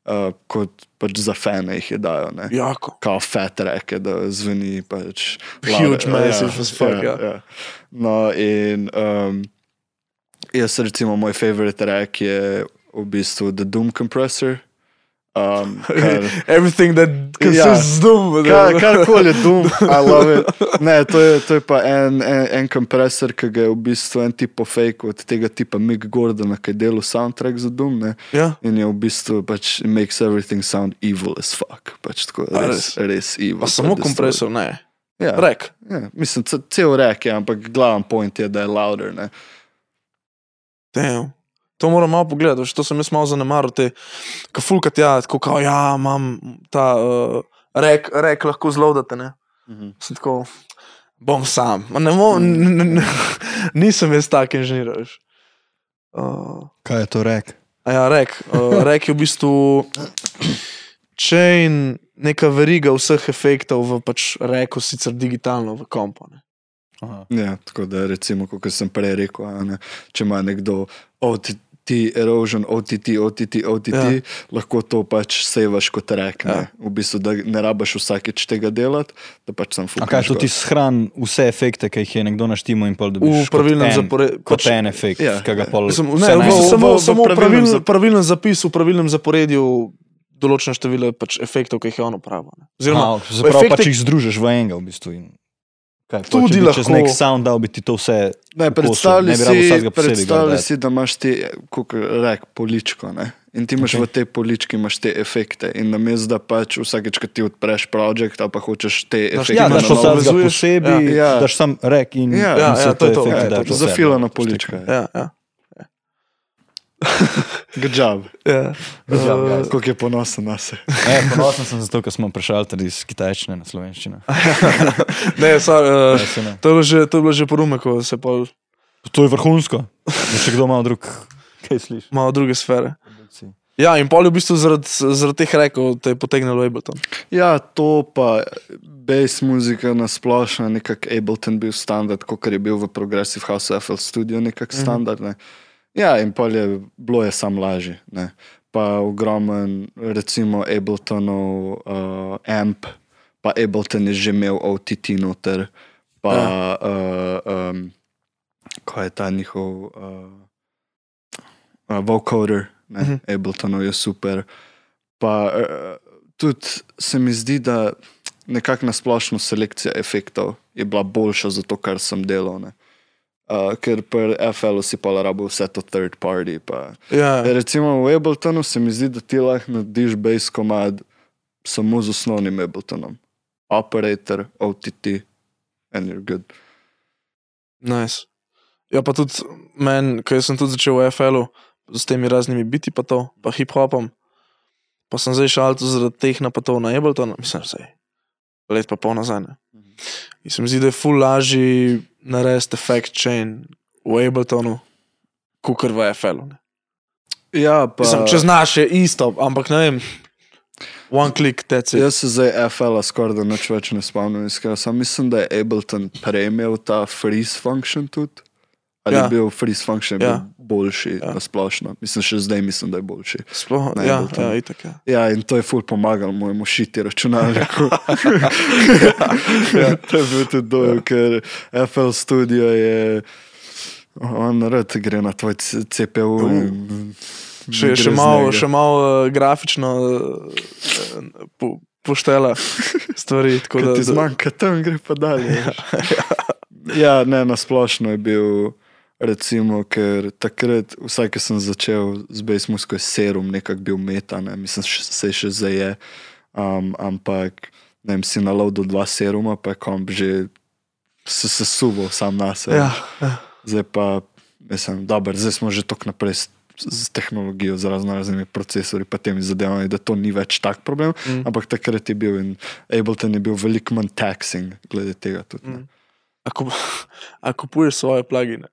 uh, kot pač za fane jih je dajo. Ne. Jako. Kao fat reke, da zveni pač. Huge, louder. massive as fuck, ja. ja. No, in um, jaz recimo moj favorite rek je v bistvu The Doom Compressor. Um, kar, Everything that consists ja. doom. Kar, karkoli Doom, I love it. Ne, to je, to je pa en, en, en kompresor, ki ga je v bistvu en tip fake od tega tipa Mick Gordona, ki je delal soundtrack za Doom. Ne? Ja. In je v bistvu pač makes everything sound evil as fuck. Pač tako, A res, res evil. Pa samo kompresor, ne. Ja, Rek. ja, mislim, ce- cel rek je, ampak glaven point je, da je louder. Ne? Damn. To moram malo pogledati, veš, to sem jaz malo zanemaril. Te, ko fulkat, ja, tako kao, ja, imam ta uh, rek, rek lahko zlodate, ne. Mhm. Sem tako, bom sam. Ma Ne mo, n, n, n, nisem jaz tak inženir, veš. Uh, Kaj je to rek? a ja, rek, uh, rek je v bistvu chain, neka veriga vseh efektov v pač reku, sicer digitalno v kompo. Ne. Aha. Ja, tako da, recimo, kot sem prej rekel, a ne, če ima nekdo OTT, erosion, OTT, OTT, OTT, Ja. lahko to pač sevaš kot rek. Ja. V bistvu, da ne rabaš vsakeč tega delati, da pač sem A kaj to ti shran vse efekte, ki jih je nekdo naštimo in pol V dobiš? pravilnem kot en, zaporedju. Kot en efekt, Ja. ki ga pol. Vse ne, v samo, v- v samo pravilnem pravilen, zap- pravilen zapis, v pravilnem zaporedju določeno število pač efektov, ki jih je on upravil. ne. Oziroma, Aha, se pravi, efekte- pač jih združiš v enega v bistvu. In... Kaj, Tudi če lahko. nek sound dal bi ti to vse. Ne, predstavljaj si, gledati. si, da imaš ti, kot rek, poličko. Ne? In ti imaš Ok. okay. v tej polički imaš te efekte. In namesto da pač vsakeč, ko ti odpreš projekt, pa hočeš te Daš- efekte Ja, daš vsakega povezuješ- posebej, Ja. Ja. daš sam rek in, Ja. in Ja, se ja, to to. efekti Ja, dajo to je čez to. sebe. Zafilana polička. je. ja, ja. Good job. ja. Good job, Uh. Koliko je ponosen na se. E, ponosen sem zato, ker smo prešaltali iz kitajščine na slovenščino. ne, sorry, uh, se ne. to, je že, to je bilo že porume, ko se pa To je vrhunsko. Da še kdo malo drug. Kaj slišiš? malo druge sfere. Ja, in pol je v bistvu zaradi, zaradi teh rekov te je potegnilo Ableton. Ja, to pa bass muzika na splošno, nekako Ableton bil standard, kot je bil v Progressive House FL Studio, nekako Mhm. standard. Ne. Ja, in pol je bilo je sam lažje. Ne. Pa ogromen, recimo Abletonov uh, amp, pa Ableton je že imel OTT noter, pa Ja. uh, um, ko je ta njihov uh, uh, vocoder, ne, Mhm. uh -huh. Abletonov je super. Pa uh, tudi se mi zdi, da nekako na splošno selekcija efektov je bila boljša za to, kar sem delal. Ne. Uh, ker pri FL-u si pa rabo vse to third party. Pa. Ja, Recimo v Abletonu se mi zdi, da ti lahko narediš base komad samo z osnovnim Abletonom. Operator, OTT, and you're good. nice. Ja, pa tudi meni, ko sem tudi začel v FL-u s temi raznimi biti, pa to, pa hip-hopom, pa sem zdaj šel tu zaradi teh napadov na Ableton, mislim, da je let pa pol nazaj. Ne. In se mi zdi, da je ful lažji narediti effect chain v Abletonu, kot v FL-u. Ja, pa Mislim, če znaš, je isto, ampak ne vem, one click, that's it. jaz se zdaj FL-a skoraj da nič več ne spomnim. iskreno. Samo mislim, da je Ableton prejmel ta freeze function tudi. Ali ja. Je bil freeze function. Ja. bil boljši ja. na splošno? Mislim, še zdaj mislim, da je boljši. Sploh, ja, ja, itak, ja. Ja, in to je ful pomagalo mojemu šiti računalniku. ja, to je bil tudi dojem, ker FL Studio je, on rad gre na tvoj CPU. in Še, še malo, še malo uh, grafično uh, po, poštela stvari. Tako Ko da, ti zmanjka, tam gre pa dalje. ja, ne, na splošno je bil, recimo, ker takrat, vsaj ko sem začel z Basemusko, je serum nekako bil meta, ne, mislim, se še zdaj je, um, ampak ne vem, si nalovil dva seruma, pa je komp že se sesuval sam na sebe. ja, ja. Zdaj pa, mislim, dobro, zdaj smo že tako naprej s, z tehnologijo, z razno raznimi procesori, pa temi zadevami, da to ni več tak problem. Mm. Ampak takrat je bil in Ableton je bil veliko manj taxing glede tega. Tudi, mm. A, kup, a kupuješ svoje plugine?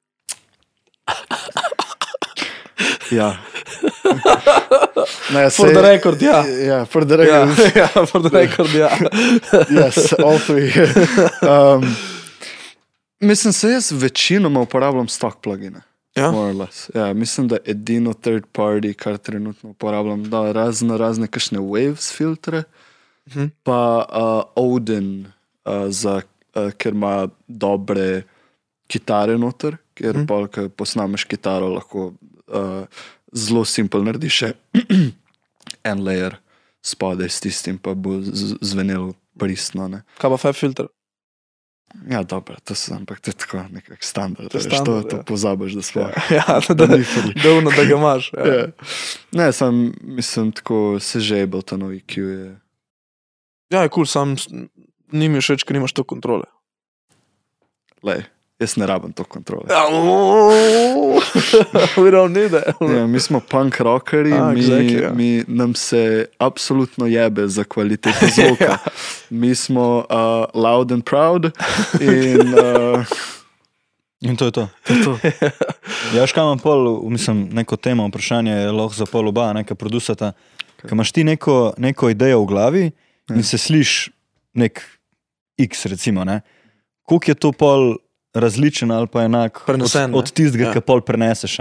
Ja. Ne, For the record, ja. Ja, for the Ja, record. ja, for the record, ja. yes, all three. um, mislim, se jaz večinoma uporabljam stock plugine. Ja? More or less. Ja, mislim, da edino third party, kar trenutno uporabljam, da razne, razne kakšne waves filtre, Mhm. pa uh, Odin, uh, za, uh, ker ima dobre kitare noter, ker mm. ko posnameš kitaro, lahko uh, zelo simpel narediš še en layer spodaj s tistim, pa bo zvenelo pristno. Ne? Kaj pa Fab filter? Ja, dobro, to se ampak to je tako nekak standard. To je veš, standard, to, to ja. pozabiš, da sploh. Ja, da, da, ni free. davno, da ga imaš. Ja. Ja. Ne, sam mislim, tako se že je Ableton IQ. Je. Ja, je kul, cool, sam s- ni mi všeč, ker nimaš to kontrole. Lej, jaz ne rabim to kontrole. Ja, We don't need that. Ja, mi smo punk rockeri, Ah, mi, exactly, ja. mi, nam se absolutno jebe za kvaliteto zvoka. Mi smo uh, loud and proud in uh, In to je to. to je to. Ja, škaj imam pol, mislim, neko temo, vprašanje je lahko za pol oba, nekaj producata. Ko imaš ti neko, neko idejo v glavi in se sliš nek X, recimo, ne? koliko je to pol različen ali pa enak Prenesen, od, od tistega, Ja. ki pol preneseš.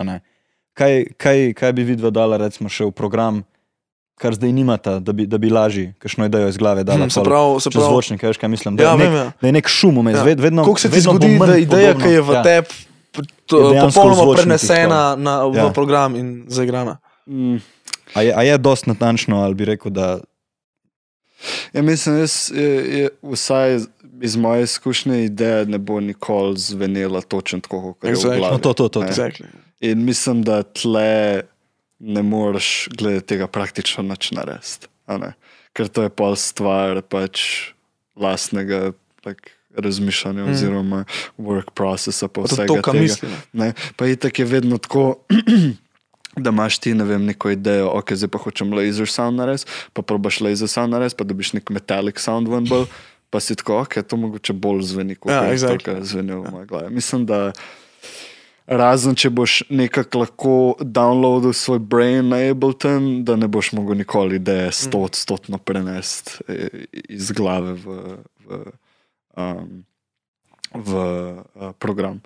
Kaj, kaj, kaj bi vidva dala, recimo, še v program, kar zdaj nimata, da bi, da bi lažje, kakšno idejo iz glave dala. Hm, se pravi, se čez pravi. zvočnik, veš, kaj mislim. Da, Ja, je nek, vem, ja. da je nek šum vmes, Ja. vedno. Kako se ti zgodi, da ideja, podobno. ki je v ja. tebi, Je popolnoma prenesena na, v Ja. program in zaigrana? Mm. A je, a je dost natančno, ali bi rekel, da Ja, mislim, jaz, je, je, vsaj iz moje izkušnje ideja ne bo nikoli zvenela točno tako, kot je Exactly. glavi. No, to, to, to, to. Exactly. In mislim, da tle ne moreš glede tega praktično nič narediti. Ker to je pol stvar pač lastnega like, razmišljanja, mm. oziroma work processa, pa Pa vsega to, tega. misli. ne. Pa itak je vedno tako, da imaš ti ne vem, neko idejo, ok, zdaj pa hočem laser sound narediti, pa probaš laser sound narediti, pa dobiš nek metallic sound ven bolj, pa si tako, ok, to mogoče bolj zveni, kot Ja, je exactly. to, v moji glavi. Mislim, da razen če boš nekako lahko downloadil svoj brain na Ableton, da ne boš mogel nikoli ideje sto odstotno prenesti eh, iz glave v, v, um, v uh, program.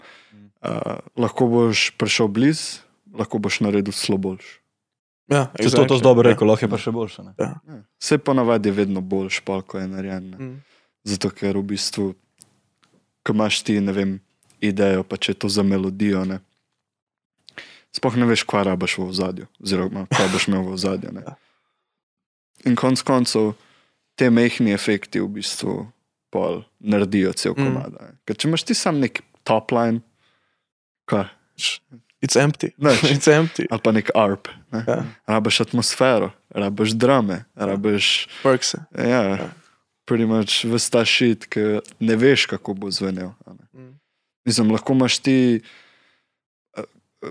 Uh, lahko boš prišel blizu, lahko boš naredil zelo boljš. Ja, Če to, to z dobro rekel, lahko je pa še boljše. Ne? Ja. Vse ponavadi je vedno boljš, pa ko je narejen. Mm. Zato, ker v bistvu, ko imaš ti, ne vem, idejo, pa če je to za melodijo, ne. Sploh ne veš, kva rabaš v ozadju, oziroma kva boš imel v ozadju. ne. In konc koncev, te mehki efekti v bistvu pol naredijo cel Mm. komad. ne. Ker če imaš ti sam nek top line, Kaj? It's empty. Nič. It's empty. Ali pa nek arp. Ne? Ja. Rabiš atmosfero, rabiš drame, rabiš. Perkse. Ja, pretty much vse ta šit, ki ne veš, kako bo zvenel. Mm. Mislim, lahko imaš ti eh,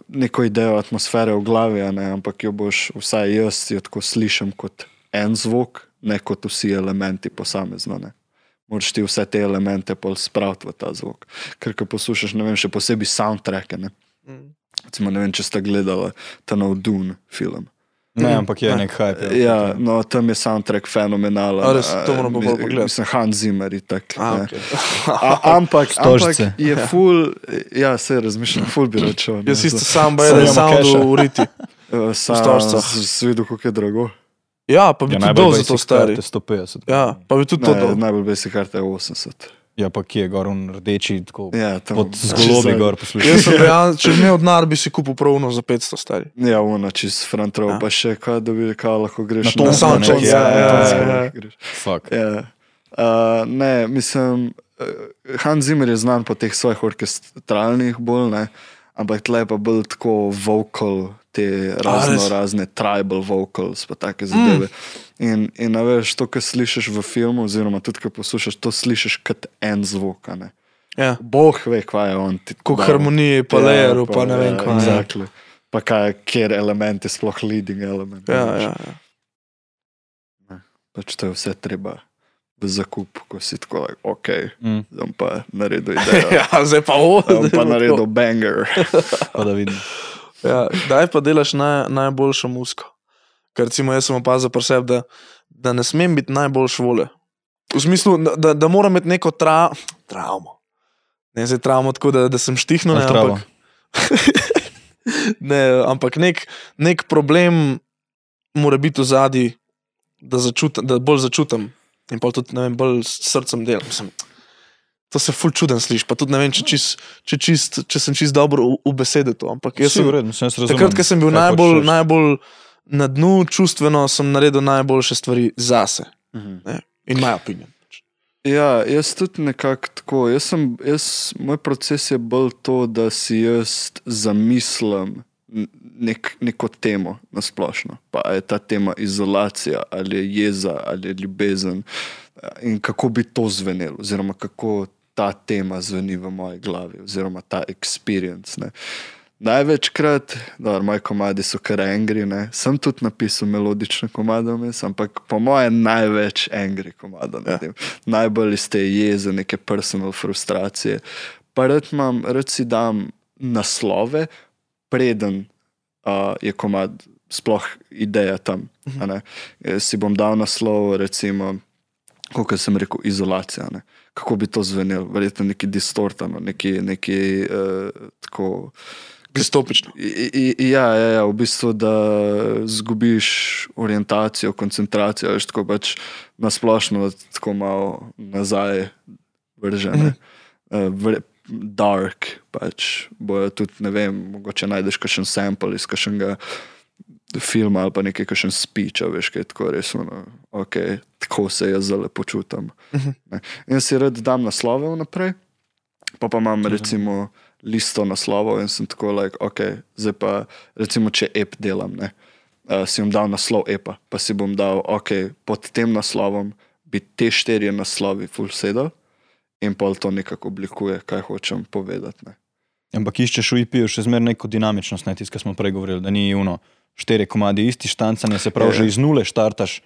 neko idejo atmosfere v glavi, ampak jo boš, vsaj jaz jo tako slišim kot en zvok, ne kot vsi elementi posamezno. Ne. Moraš ti vse te elemente pol spraviti v ta zvok. Ker ko poslušaš, ne vem, še posebej soundtracke. Ne. Mm. Recimo, ne vem, če ste gledali ta nov Dune film. Ne, Mhm. ampak je Ja. nek hype. Ja, no, tam je soundtrack fenomenalen. A res? To a, moram pa mi- bolj pogledati. Mislim, Hans Zimmer je tak. A, okay. A, ampak, Stožice. ampak je full, ja, se razmišljam, full bi račal. Jaz isto sam da imamo soundu keša. uriti. Sam stožcah. sem videl, kako je drago. Ja, pa bi Ja, tudi dol za to basic stari. karte 150. Ja, pa bi tudi to Ne, dol. najbolj basic karta je 80. Ja, pa kje je gor, rdeči, tako Ja, tam- pod zgolobi gor Jaz poslušaš. sem realen, če imel denar, bi si kupil pravno za 500 stari. Ja, ono čez front row, Ja. pa še kaj, da bi kaj lahko greš Na tonsko soundtrack, tonsko, ja, na ja, ja, ja. Fuck. Ja. Uh, ne, mislim, uh, Hans Zimmer je znan po teh svojih orkestralnih bolj, ne, ampak tle pa bolj tako vocal, te razno res? razne tribal vocals, pa take zadeve. Mm. In, in veš, to, kar slišiš v filmu, oziroma tudi, kar poslušaš, to slišiš kot en zvok. Ne. Ja. Bog ve, kaj je on. dal. harmonije, pa Ja, layeru, pa ne vem kaj. Ja, Exactly. Pa kaj, kjer element je sploh leading element. ja, veš. ja. ja. Pač to je vse treba v zakup, ko si tako, like, ok, Mm, zdaj pa naredil idejo. ja, zdaj pa o. Zdaj pa naredil banger. pa da vidim. Ja, kdaj pa delaš naj, najboljšo musko? Ker recimo jaz sem opazil pri sebi, da, da ne smem biti najboljš vole. V smislu, da, da, moram imeti neko tra, travmo. Ne zdaj travmo tako, da, da sem štihnil, travo? ampak, ne, ampak nek, nek problem mora biti v zadnji, da, začutim- da bolj začutim in pa tudi vem, bolj s srcem delam. Mislim, To se ful čuden sliši, pa tudi ne vem, če, čist, če, čist, če sem čist dobro v, v besedi to. Ampak jaz Si sem, v redu, sem razumel. Takrat, ko sem bil najbolj, reči. najbolj na dnu, čustveno sem naredil najboljše stvari zase. Mhm. In moj opinion. Ja, jaz tudi nekako tako. Jaz sem, jaz, moj proces je bolj to, da si jaz zamislim nek, neko temo na splošno. Pa je ta tema izolacija, ali je jeza, ali je ljubezen. In kako bi to zvenelo, oziroma kako ta tema zveni v moji glavi, oziroma ta experience. Ne. Največkrat, da moji komadi so kar angry, ne. sem tudi napisal melodične komade, vmes, ampak po mojem največ angry komada. Ja. Ja. Najbolj iz te jeze, neke personal frustracije. Pa rad, imam, rad si dam naslove, preden uh, je komad sploh ideja tam. Jaz Si bom dal naslov, recimo, kot sem rekel, izolacija. Ne. Kako bi to zvenelo, verjetno neki distortano, neki, neki uh, tako. I- Ja, ja, ja, v bistvu, da zgubiš orientacijo, koncentracijo, veš, tako pač na splošno, da ti tako malo nazaj vržene. Uh, vre, dark, pač bojo tudi, ne vem, mogoče najdeš kakšen sample iz kakšnega filma ali pa nekaj, kakšen speech, veš, kaj je tako res, ono, ok, tako se jaz zelo počutim. Ne. In si rad dam naslove vnaprej, pa pa imam recimo listo naslovov in sem tako, like, ok, zdaj pa recimo, če ep delam, ne, uh, si bom dal naslov epa, pa si bom dal, ok, pod tem naslovom bi te štirje naslovi full sedel in pol to nekako oblikuje, kaj hočem povedati. Ne. Ampak iščeš v IP-ju še zmeraj neko dinamičnost, ne tisto, kar smo prej govorili, da ni uno, štiri komadi isti štancanje, se pravi, Ja. že iz nule štartaš,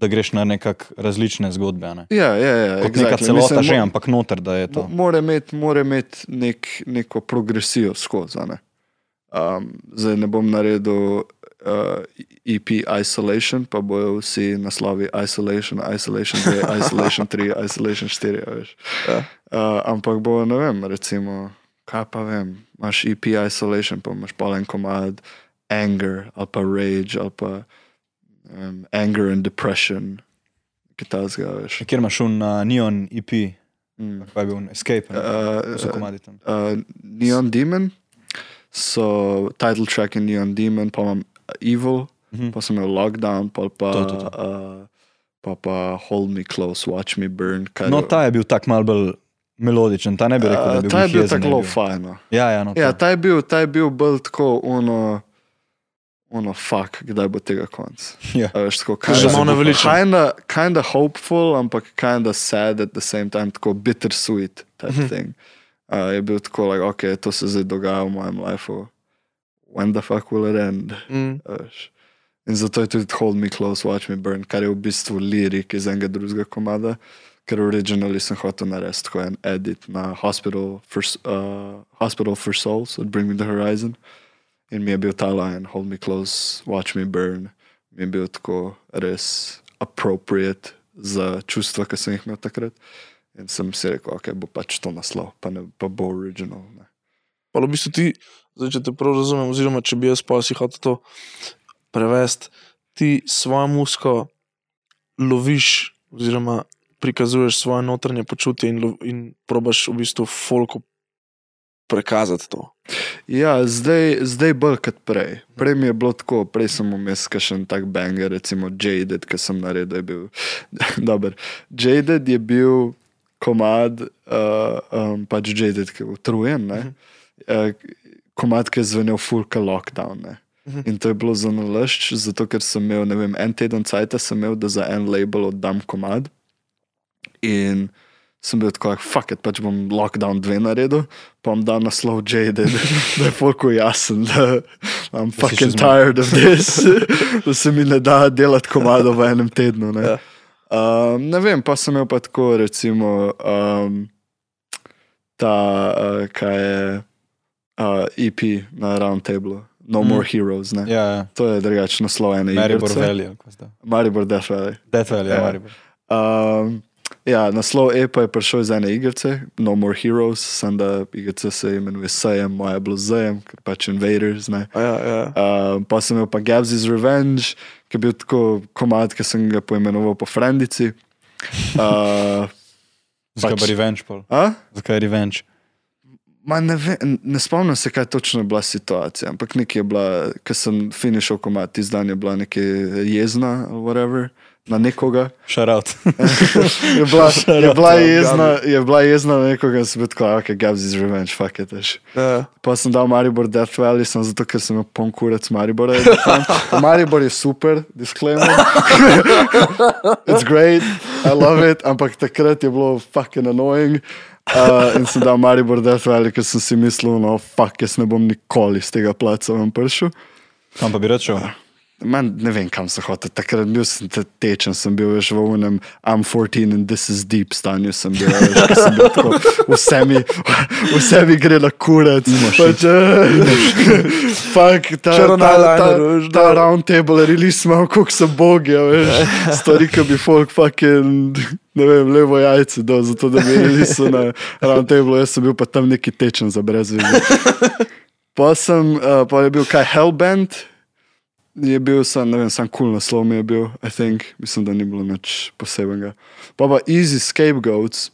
da greš na nekak različne zgodbe. Ne? Ja, ja, ja. Kot neka exactly. celota Mislim, že, ampak noter, da je to. Mo- Mora imeti imet nek, neko progresijo skozi. ne. Um, zdaj ne bom naredil uh, EP Isolation, pa bojo vsi naslovi Isolation, Isolation 2, Isolation 3, Isolation 4. a veš. Ja. Uh, ampak bo, ne vem, recimo, kaj pa vem, imaš EP Isolation, pa imaš polen komad Anger ali pa Rage ali pa um, Anger and Depression, ki ta zga, veš. Kjer imaš un uh, Neon EP, Mm. kaj je bil un Escape, ne? Uh, so komadi tam. uh, Neon Demon, so title track in Neon Demon, pa imam Evil, Mhm. pa sem imel Lockdown, pa pa, To, to, to. Uh, pa, pa Hold Me Close, Watch Me Burn. No, je- ta je bil tak mal bolj melodičen, ta ne bi rekel, da Uh, bi ta je bil tako je low fajno. Ja, ja, no, Ja, to. ta je bil, ta je bil bolj tako ono, ono, fuck, kdaj bo tega konc. Ja. A Veš, tako, Že malo naveličan. Kinda, kinda hopeful, ampak kinda sad at the same time, tako bittersweet type Mhm. thing. Uh, je bil tako, like, ok, to se zdaj dogaja v mojem lifeu. When the fuck will it end? Mm. A Veš. In zato je tudi Hold Me Close, Watch Me Burn, kar je v bistvu lirik iz enega drugega komada, ker originally sem hotel narediti tako en edit na Hospital for, uh, Hospital for Souls od Bring Me the Horizon. In mi je bil ta line, Hold Me Close, Watch Me Burn, mi je bil tako res appropriate za čustva, ki sem jih imel takrat. In sem si rekel, ok, bo pač to naslov, pa, ne, pa bo original. Ne. Pa v bistvu ti, zdaj, če te prav razumem, oziroma če bi jaz pa si hotel to prevesti, ti svojo musko loviš, oziroma prikazuješ svoje notranje počutje in, in probaš v bistvu folku prikazati to. Ja, zdaj, zdaj bolj kot prej. Prej mi je bilo tako, prej sem vmes kakšen tak banger, recimo Jaded, ki sem naredil, je bil dober. Jaded je bil komad, uh, um, pač Jaded, ki je utrujen, ne. Uh, komad, ki je zvenel fulka lockdown. Ne. Mhm. In to je bilo za nalašč, zato ker sem imel, ne vem, en teden cajt sem imel, da za en label oddam komad. In sem bil tako, fuck it, pač bom lockdown dve naredil, pa bom dal naslov Jaded, da je polko jasen, da I'm še fucking tired of this, da se mi ne da delati komado v enem tednu. Ne, Ja. um, ne vem, pa sem imel pa tako, recimo, um, ta, uh, kaj je uh, EP na Roundtable, No Mm. More Heroes. Ne. Ja, ja. To je drugačno naslov ene Maribor igrice. Valley. Maribor Death Valley. Death Valley, ja, Ja. Maribor. Um, ja, naslov EPA je prišel iz ene igrice, No More Heroes, sem da igrica se imenuje Sejem, moja je bilo Zejem, ker pač Invaders. Ne. Ja, ja. Um, pa sem imel pa Gabs' Revenge, ki je bil tako komad, ki sem ga poimenoval po Frendici. Uh, Zakaj Pač- pa Revenge? Pol? a? Zakaj Revenge? Ma ne, ve, ne spomnim se, kaj točno je bila situacija, ampak nekaj je bila, ker sem finišal komat, tisti dan je bila nekaj jezna ali whatever. Na nekoga. Out. Je bila, je bila, jezna, je bila jezna na nekoga in sem bil tako, ok, Gabs is revenge, fuck it. veš." ja. Pa sem dal Maribor Death Valley, sem zato, ker sem imel poln kurec Maribora. Maribor je super, disclaimer. It's great, I love it, ampak takrat je bilo fucking annoying. Uh, in sem dal Maribor Death Valley, ker sem si mislil, no, fuck, jaz ne bom nikoli z tega placa ven prišel. Kam pa bi rad šel? Man, ne vem, kam sem hotel. Takrat bil sem te- tečen, sem bil veš, v unem I'm 14 in this is deep stanju. Sem bil, veš, sem bil tako, vse mi, vse mi gre na kurec. Pač, fuck, ta, ta, ta, ta da. round table release imel, koliko so bogi, a veš. Stvari, ki bi folk fucking, ne vem, levo jajce dal, zato da bi release na round table, jaz sem bil pa tam neki tečen za brezvezje. Pa sem, uh, pa je bil kaj Hellbent, je bil sam, ne vem, sam kul cool naslov mi je bil, I think, mislim, da ni bilo nič posebnega. Pa pa Easy Scapegoats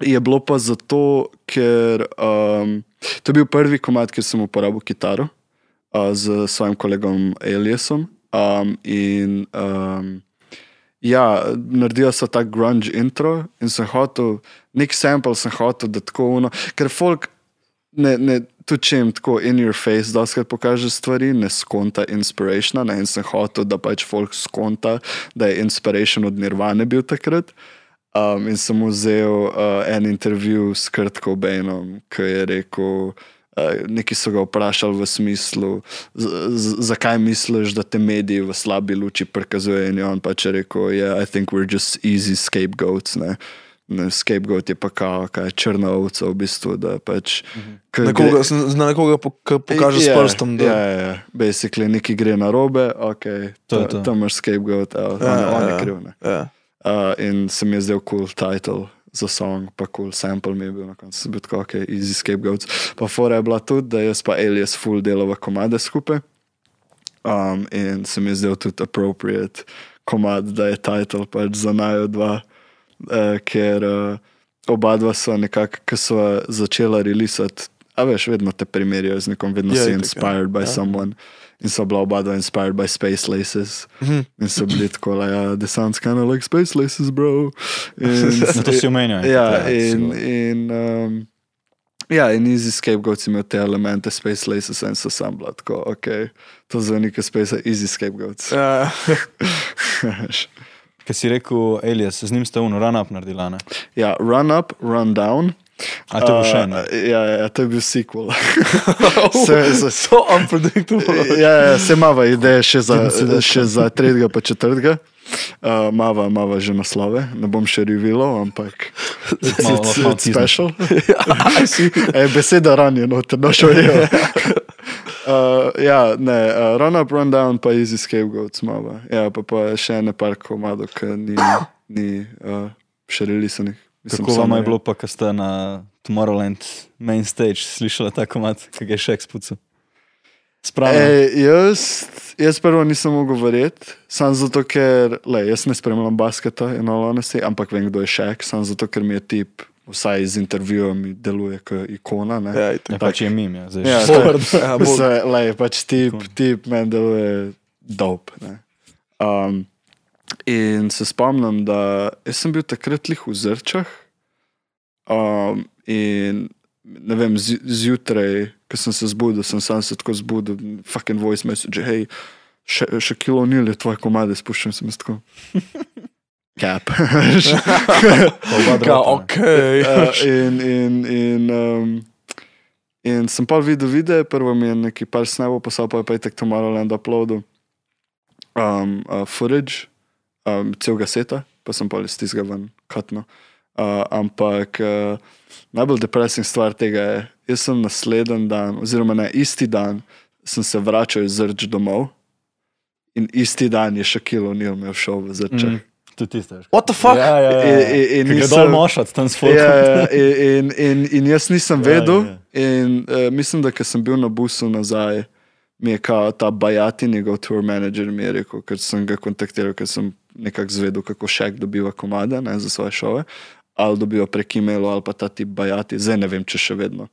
je bilo pa zato, ker um, to je bil prvi komat, kjer sem uporabil kitaro uh, z svojim kolegom Eliasom. Um, in um, ja, naredila so ta grunge intro in sem hotel, nek sample sem hotel, da tako uno, ker folk ne, ne, tudi če jim tako in your face doskrat pokaže stvari, ne skonta inspirationa. Ne, in sem hotel, da pač folk skonta, da je inspiration od Nirvane bil takrat. Um, in sem vzel uh, en intervju s Kurt Cobainom, ki je rekel, uh, neki so ga vprašali v smislu, z, z, zakaj misliš, da te mediji v slabi luči prikazujejo. In on pač je rekel, yeah, I think we're just easy scapegoats. Ne. Ne, scapegoat je pa kao, kaj je črna ovca v bistvu, pač. Nekoga, gre-. Na nekoga po, pokaže s Ja, prstom. Da... Ja, ja, ja. basically nekaj gre na robe, ok, To ta- to. tam imaš scapegoat, evo, on, Ja, je- on je ja. kriv. Ja. Uh, in se mi je zdel cool title za song, pa cool sample mi je bil na koncu, bil tako, ok, easy scapegoats. Pa fora je bila tudi, da jaz pa Elias full delava komade skupaj. Um, in se mi je zdel tudi appropriate komad, da je title pač za naju dva, uh, ker uh, oba dva so nekako, ki so začela releasati, a veš, vedno te primerjajo z nekom, vedno Ja, si ja. inspired by Ja. someone. in so bila oba dva inspired by Space Laces. Mhm. In so bili tako, like, yeah, the sounds kind of like Space Laces, bro. In, to si omenil. ja, in, in, um, ja, in Easy Scapegoats imel te elemente Space Laces in so sam bila tako, ok, to zveni kot Space Easy Scapegoats. Ja, Kaj si rekel, Elias, z njim ste uno run up naredila, ne? ja, Run Up, Run Down. A to bo še en. Uh, ja, ja, to je bil sequel. se, se, so unpredictable. ja, ja, se mava ideje še za, še za tretjega pa četrtega. Uh, mava, mava že naslove, ne bom še revilal, ampak it's special. I see. E, beseda ranjeno, te našojo. Uh, ja, ne, uh, run up, run down, pa easy scapegoats mava. Ja, pa, pa še ene par komadov, ki ni, ni uh, še releasenih. Mislim, Kako vam je bilo, pa, ko ste na Tomorrowland main stage slišali ta komat, ki ga je še ekspucu? Spravno. E, jaz, jaz prvo nisem mogel verjeti, samo zato, ker le, jaz ne spremljam basketa, in all honesty, ampak vem, kdo je šek, samo zato, ker mi je tip, vsaj iz intervjuja, mi deluje kot ikona. Ne? Ja, Ja, pač je mim, ja. Zdaj, Ja, že- Forward, ja, bolj- Se, lej, pač tip, tip meni deluje ne. Um, in se spomnim, da sem bil takrat lih v Zrčah. Um, in ne vem, zi- zjutraj, ko sem se zbudil, sem sam se tako zbudil, fucking voice message, hej, še, še kilo nil je tvoje komade, spuščam se mi tako. Cap. ne. ok. Uh, in, in, in, um, in sem pa videl videe, prvo mi je neki par snapov poslal, pa je pa tako Tomorrowland uploadil um, uh, footage, um, celega seta, pa sem pa iz tistega ven katno. Uh, ampak uh, najbolj depresivna stvar tega je, jaz sem naslednji dan, oziroma na isti dan, sem se vračal iz Zrč domov in isti dan je še kilo nil imel šov v Zrčah. Mm, Tudi tiste. What the fuck? Ja, ja, ja. In- in- in Ki gre nisem- mošat, tam s Ja, folkom. ja, in, in, in jaz nisem Ja, vedel, ja. in uh, mislim, da sem bil na busu nazaj, mi je kao ta Bajati, njegov tour manager, mi je rekel, ker sem ga kontaktiral, ker sem nekako zvedel, kako šek dobiva komade ne, za svoje šove, ali dobiva prek e-maila, ali pa ta tip Bajati, zdaj ne vem, če še vedno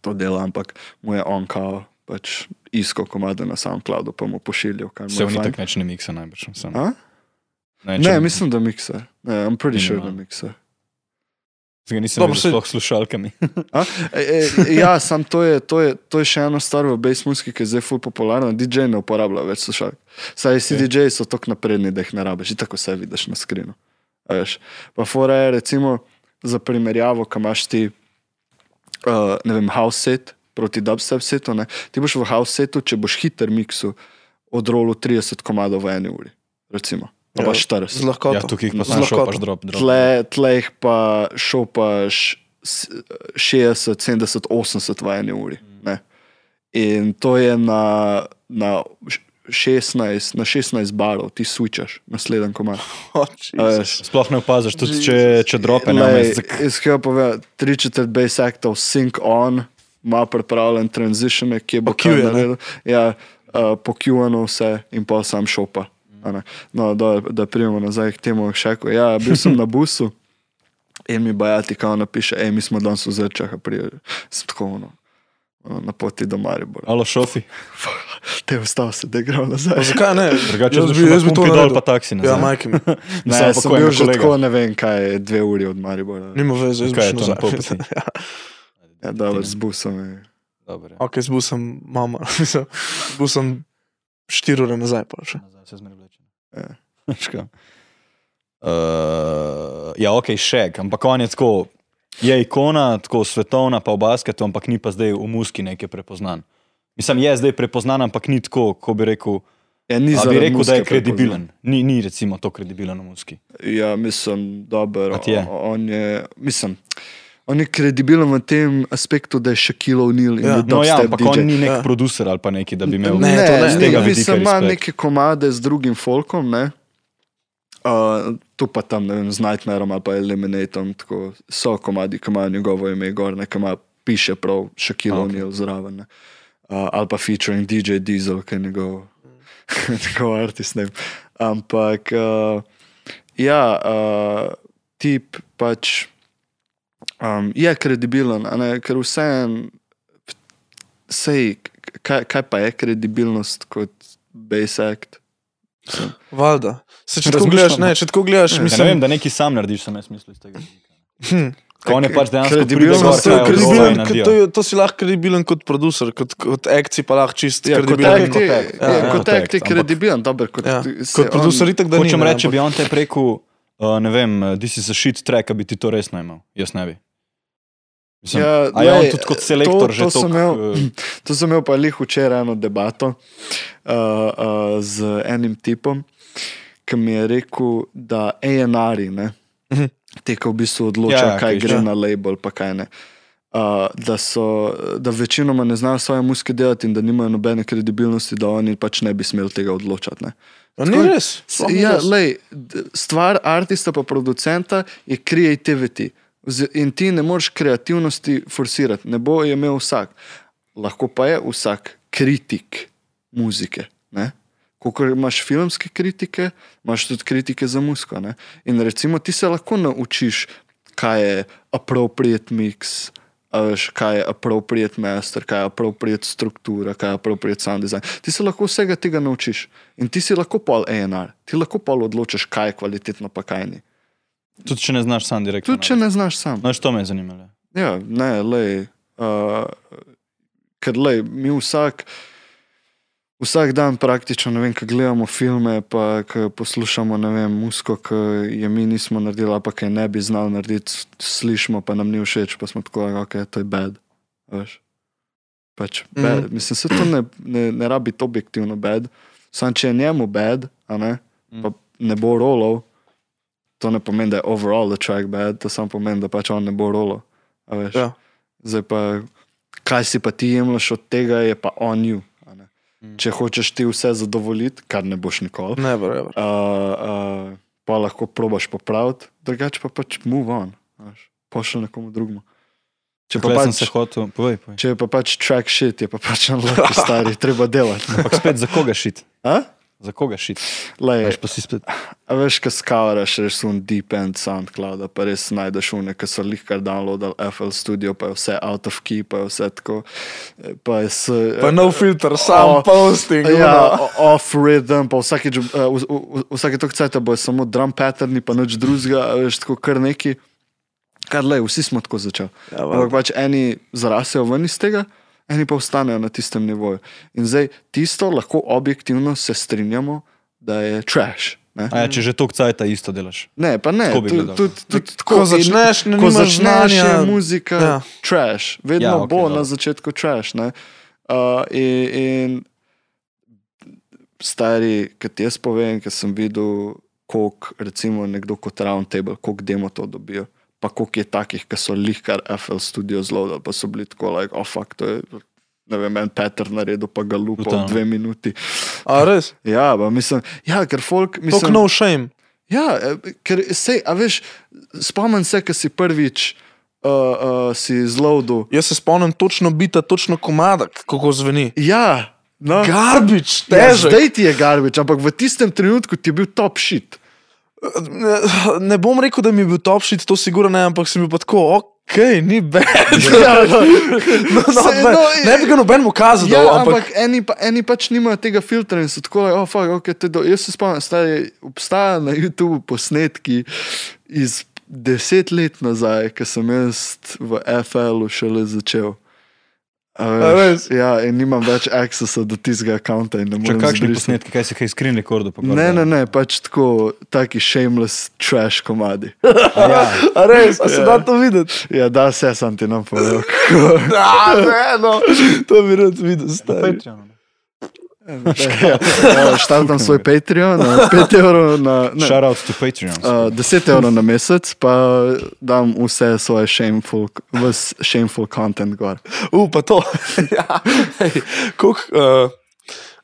to dela, ampak mu je on kao pač iskal komade na SoundCloudu, pa mu pošiljal. Se v nitak neč ne miksa najbrž. Sem. A? Ne, Ne, če- mislim, da miksa. Ne, I'm pretty sure, da miksa. Zdaj nisem Dobro, videl sploh s slušalkami. A? E, e, ja, sam to je, to, je, to je še ena stvar v bass muziki, ki je zdaj ful popularna. DJ ne uporablja več slušalk. Saj vsi okay. DJ so tako napredni, da jih ne rabiš, tako vse vidiš na skrinu. Pa fora je recimo za primerjavo, kam imaš ti, uh, ne vem, house set proti dubstep setu. Ne? Ti boš v house setu, če boš hiter miksu, odrolu 30 komadov v eni uri, recimo. Pa Ja, ja, 40. Z lahkoto. Ja, tukaj jih pa Z sam lahkoto. šopaš drop. drop. Tle, tle jih pa šopaš s- 60, 70, 80 v eni uri. Ne? In to je na, na š- 16, na 16 barov, ti switchaš, naslednji komaj. Oh, Jesus. Sploh ne opaziš, tudi če, če drope ne vmes. Iskaj povedati, tri četrt bass aktov, sync on, ima pripravljen transition, ki bo Pa je, kaj ne? naredil. Ja, uh, pokjuvano vse in pa sam šopa. Ne. No, da, da pridemo nazaj k temu šeku. Ja, bil sem na busu in mi bajati, kao napiše, hej, mi smo danes v zrčah, prijeli. Sem tako ono, ono, na poti do Maribora. Alo, šofi. Te ostal se, da je igral Pa nazaj. zakaj ne? Drugače Jaz bi- jaz bi to naredil. pa taksi Ja, nazaj. majke mi. Ne, Samo sem pokojni bil že tako, ne vem, kaj je dve uri od Maribora. Nima veze, jaz bi je šel to na pol nazaj. poti? Ja, dobro, z busom je. Dobro, ja. Ok, z busom mama. Z busom štiri ure nazaj pa še. Nazaj se. Ja. Veš kaj? Uh, ja, ok, šek, ampak on je tako, je ikona, tako svetovna, pa v basketu, ampak ni pa zdaj v muski nekaj prepoznan. Mislim, je zdaj prepoznan, ampak ni tako, ko bi rekel, Ja, ni bi rekel, da je kredibilen. Ni, ni recimo to kredibilen v muski. Ja, mislim, dobro. On je, mislim, on je kredibilen v tem aspektu, da je kilo unil in Ja. No, ja, ampak DJ. on ni nek Ja. producer ali pa neki, da bi imel Ne, to ne. z ne, tega ne, vidika mislim, ima neke komade z drugim folkom, ne. Uh, tu pa tam, ne vem, z Nightmareom ali pa Eliminatom, tako so komadi, ki imajo njegovo ime gor, ne, ki ima, piše prav še kilo Ok. unil zraven. Ne. Uh, ali pa featuring DJ Diesel, ki je njegov, njegov artist name. Ampak, uh, ja, uh, tip pač um, je kredibilen, ne, ker vseeno, sej, kaj, kaj pa je kredibilnost kot base act? Mislim, Valjda. Se, če tako gledaš, ne, če tako gledaš, ne mislim, vem, da nekaj sam narediš, sem jaz mislil iz tega. hm, on je pač dejansko pride gor, to, kredibilen, to, to, si lahko kredibilen kot producer, kot, kot akci pa lahko čist Ja, kredibilen. kot act, ja, ja, kot kot act je kredibilen, dober, kot, Ja. Kot producer itak, da ni. Hočem ne, reči, bi on te rekel, uh, ne vem, uh, this is a shit track, bi ti to res najmal. Jaz ne bi. Mislim, Ja, a je on tudi kot selektor to- že to toliko, imel- eh, To sem imel pa lih včeraj eno debato uh, uh, z enim tipom, ki mi je rekel, da ANR-ji, Mhm. te, ki v bistvu odločajo, Ja, ja, kaj ki gre že. na label, pa kaj ne. Uh, da, so, da večinoma ne znajo svoje muske delati in da nimajo nobene kredibilnosti, da oni pač ne bi smeli tega odločati. Ne. A Ni res. S- sploh ni Ja, res. lej, d- stvar artista pa producenta je creativity. In ti ne moreš kreativnosti forsirati, ne bo je imel vsak. Lahko pa je vsak kritik muzike. Ko imaš filmske kritike, imaš tudi kritike za muziko. Ne? In recimo ti se lahko naučiš, kaj je appropriate mix. Veš, kaj je appropriate master, kaj je appropriate struktura, kaj je appropriate sound design. Ti se lahko vsega tega naučiš in ti si lahko pol ANR, ti lahko pol odločiš, kaj je kvalitetno, pa kaj ni. Tudi če ne znaš sam direktno. Tudi če ne znaš sam. No, to me je zanimalo. Ja, ne, lej, uh, ker lej, mi vsak, vsak dan praktično, ne vem, ko gledamo filme, pa ko poslušamo, ne vem, musko, ki je mi nismo naredili, pa kaj ne bi znali narediti, slišimo, pa nam ni všeč, pa smo tako, ok, to je bad. a Veš. Pač, Mhm. bad. Mm. Mislim, se to ne, ne, ne rabi biti objektivno bad. Sam če je njemu bad, a ne, pa ne bo rolov, to ne pomeni, da je overall the track bad, to samo pomeni, da pač on ne bo veš. Ja. Zdaj pa, kaj si pa ti jemliš od tega, je pa on you. Mm. Če hočeš ti vse zadovoljiti, kar ne boš nikoli, Never, ever. uh, uh, pa lahko probaš popraviti, drugače pa pač move on, pošlji nekomu drugemu. Če pa, pač, se hotel, povej, povej. če pa pač track shit, je pa pač on lahko stari, treba delati. Ampak spet za koga šit? A? Za koga šit? Veš pa si spet. A veš, kaj skavaraš, res un deep end SoundCloud, pa res najdeš une, ki so lih kar downloadali FL Studio, pa je vse out of key, pa je vse tako. eh, Pa je s, Pa no filter, sam O, posting. Ja, ono. o- off rhythm, pa vsakeč, uh, v- v- v- vsake tok cajt bo samo drum patterni, pa nič drugega, veš, tako kar neki. Kar le, vsi smo tako začeli. Ja, Ampak pač eni zrasejo ven iz tega, eni pa ostanejo na tistem nivoju. In zdaj tisto lahko objektivno se strinjamo, da je trash. Ja, če že toliko cajta isto delaš. ne pa ne. Tako Tudi gledal. tud, tud, Ko začneš, ne ko začneš, je znanja. muzika Ja. trash, vedno Ja, okay, bo dobro. na začetku trash. Ne? Uh, in, in stari, ki ti jaz povem, ker sem videl, koliko recimo nekdo kot Roundtable, koliko demo to dobijo. Pa koliko je takih, ki so lihkar FL Studio zlodili, pa so bili tako, like, oh, fuck, to je, ne vem, en Peter naredil, pa ga lupa v dve minuti. A res? Ja, pa mislim, ja, ker folk, Tok mislim, no shame. Ja, eh, ker se, a veš, spomnim se, ko si prvič uh, uh, si zlodil. Jaz se spomnim točno bita, točno komada, kako zveni. Ja, no. Garbič, ja, težek. zdaj ti je garbič, ampak v tistem trenutku ti je bil top shit. Ne, ne bom rekel, da mi je bil top shit, to sigurno ne, ampak sem bil pa tako, ok, ni bad. Ja, no. no, no, Se- no, ne bi ga noben mu kazal, Ja, dal, ampak, ampak eni, pa, eni pač nimajo tega filtra in so tako, like, oh, fuck, okay, te do. Jaz se spomnim, stari, obstaja na YouTubu posnetki iz deset let nazaj, ko sem jaz v FL-u šele začel. A A veš, ja, in nimam več accessa do tistega računa Če kakšni posnetki, kaj si kaj screen rekordu? gor Ne, ne, ne, pač tako, taki shameless trash komadi. Ja, a res, a se Ja. da to videti? Ja, da se sam ti nam povedal. Da, ne, no, to bi rad videl, stari. Patreonu. Štartam svoj Patreon, na 5 evrov na. Ne, Shout out to Patreon. Uh, 10 evrov na mesec, pa dam vse svoje shameful, ves shameful content gor. U, pa to. ja, hej, koliko, uh,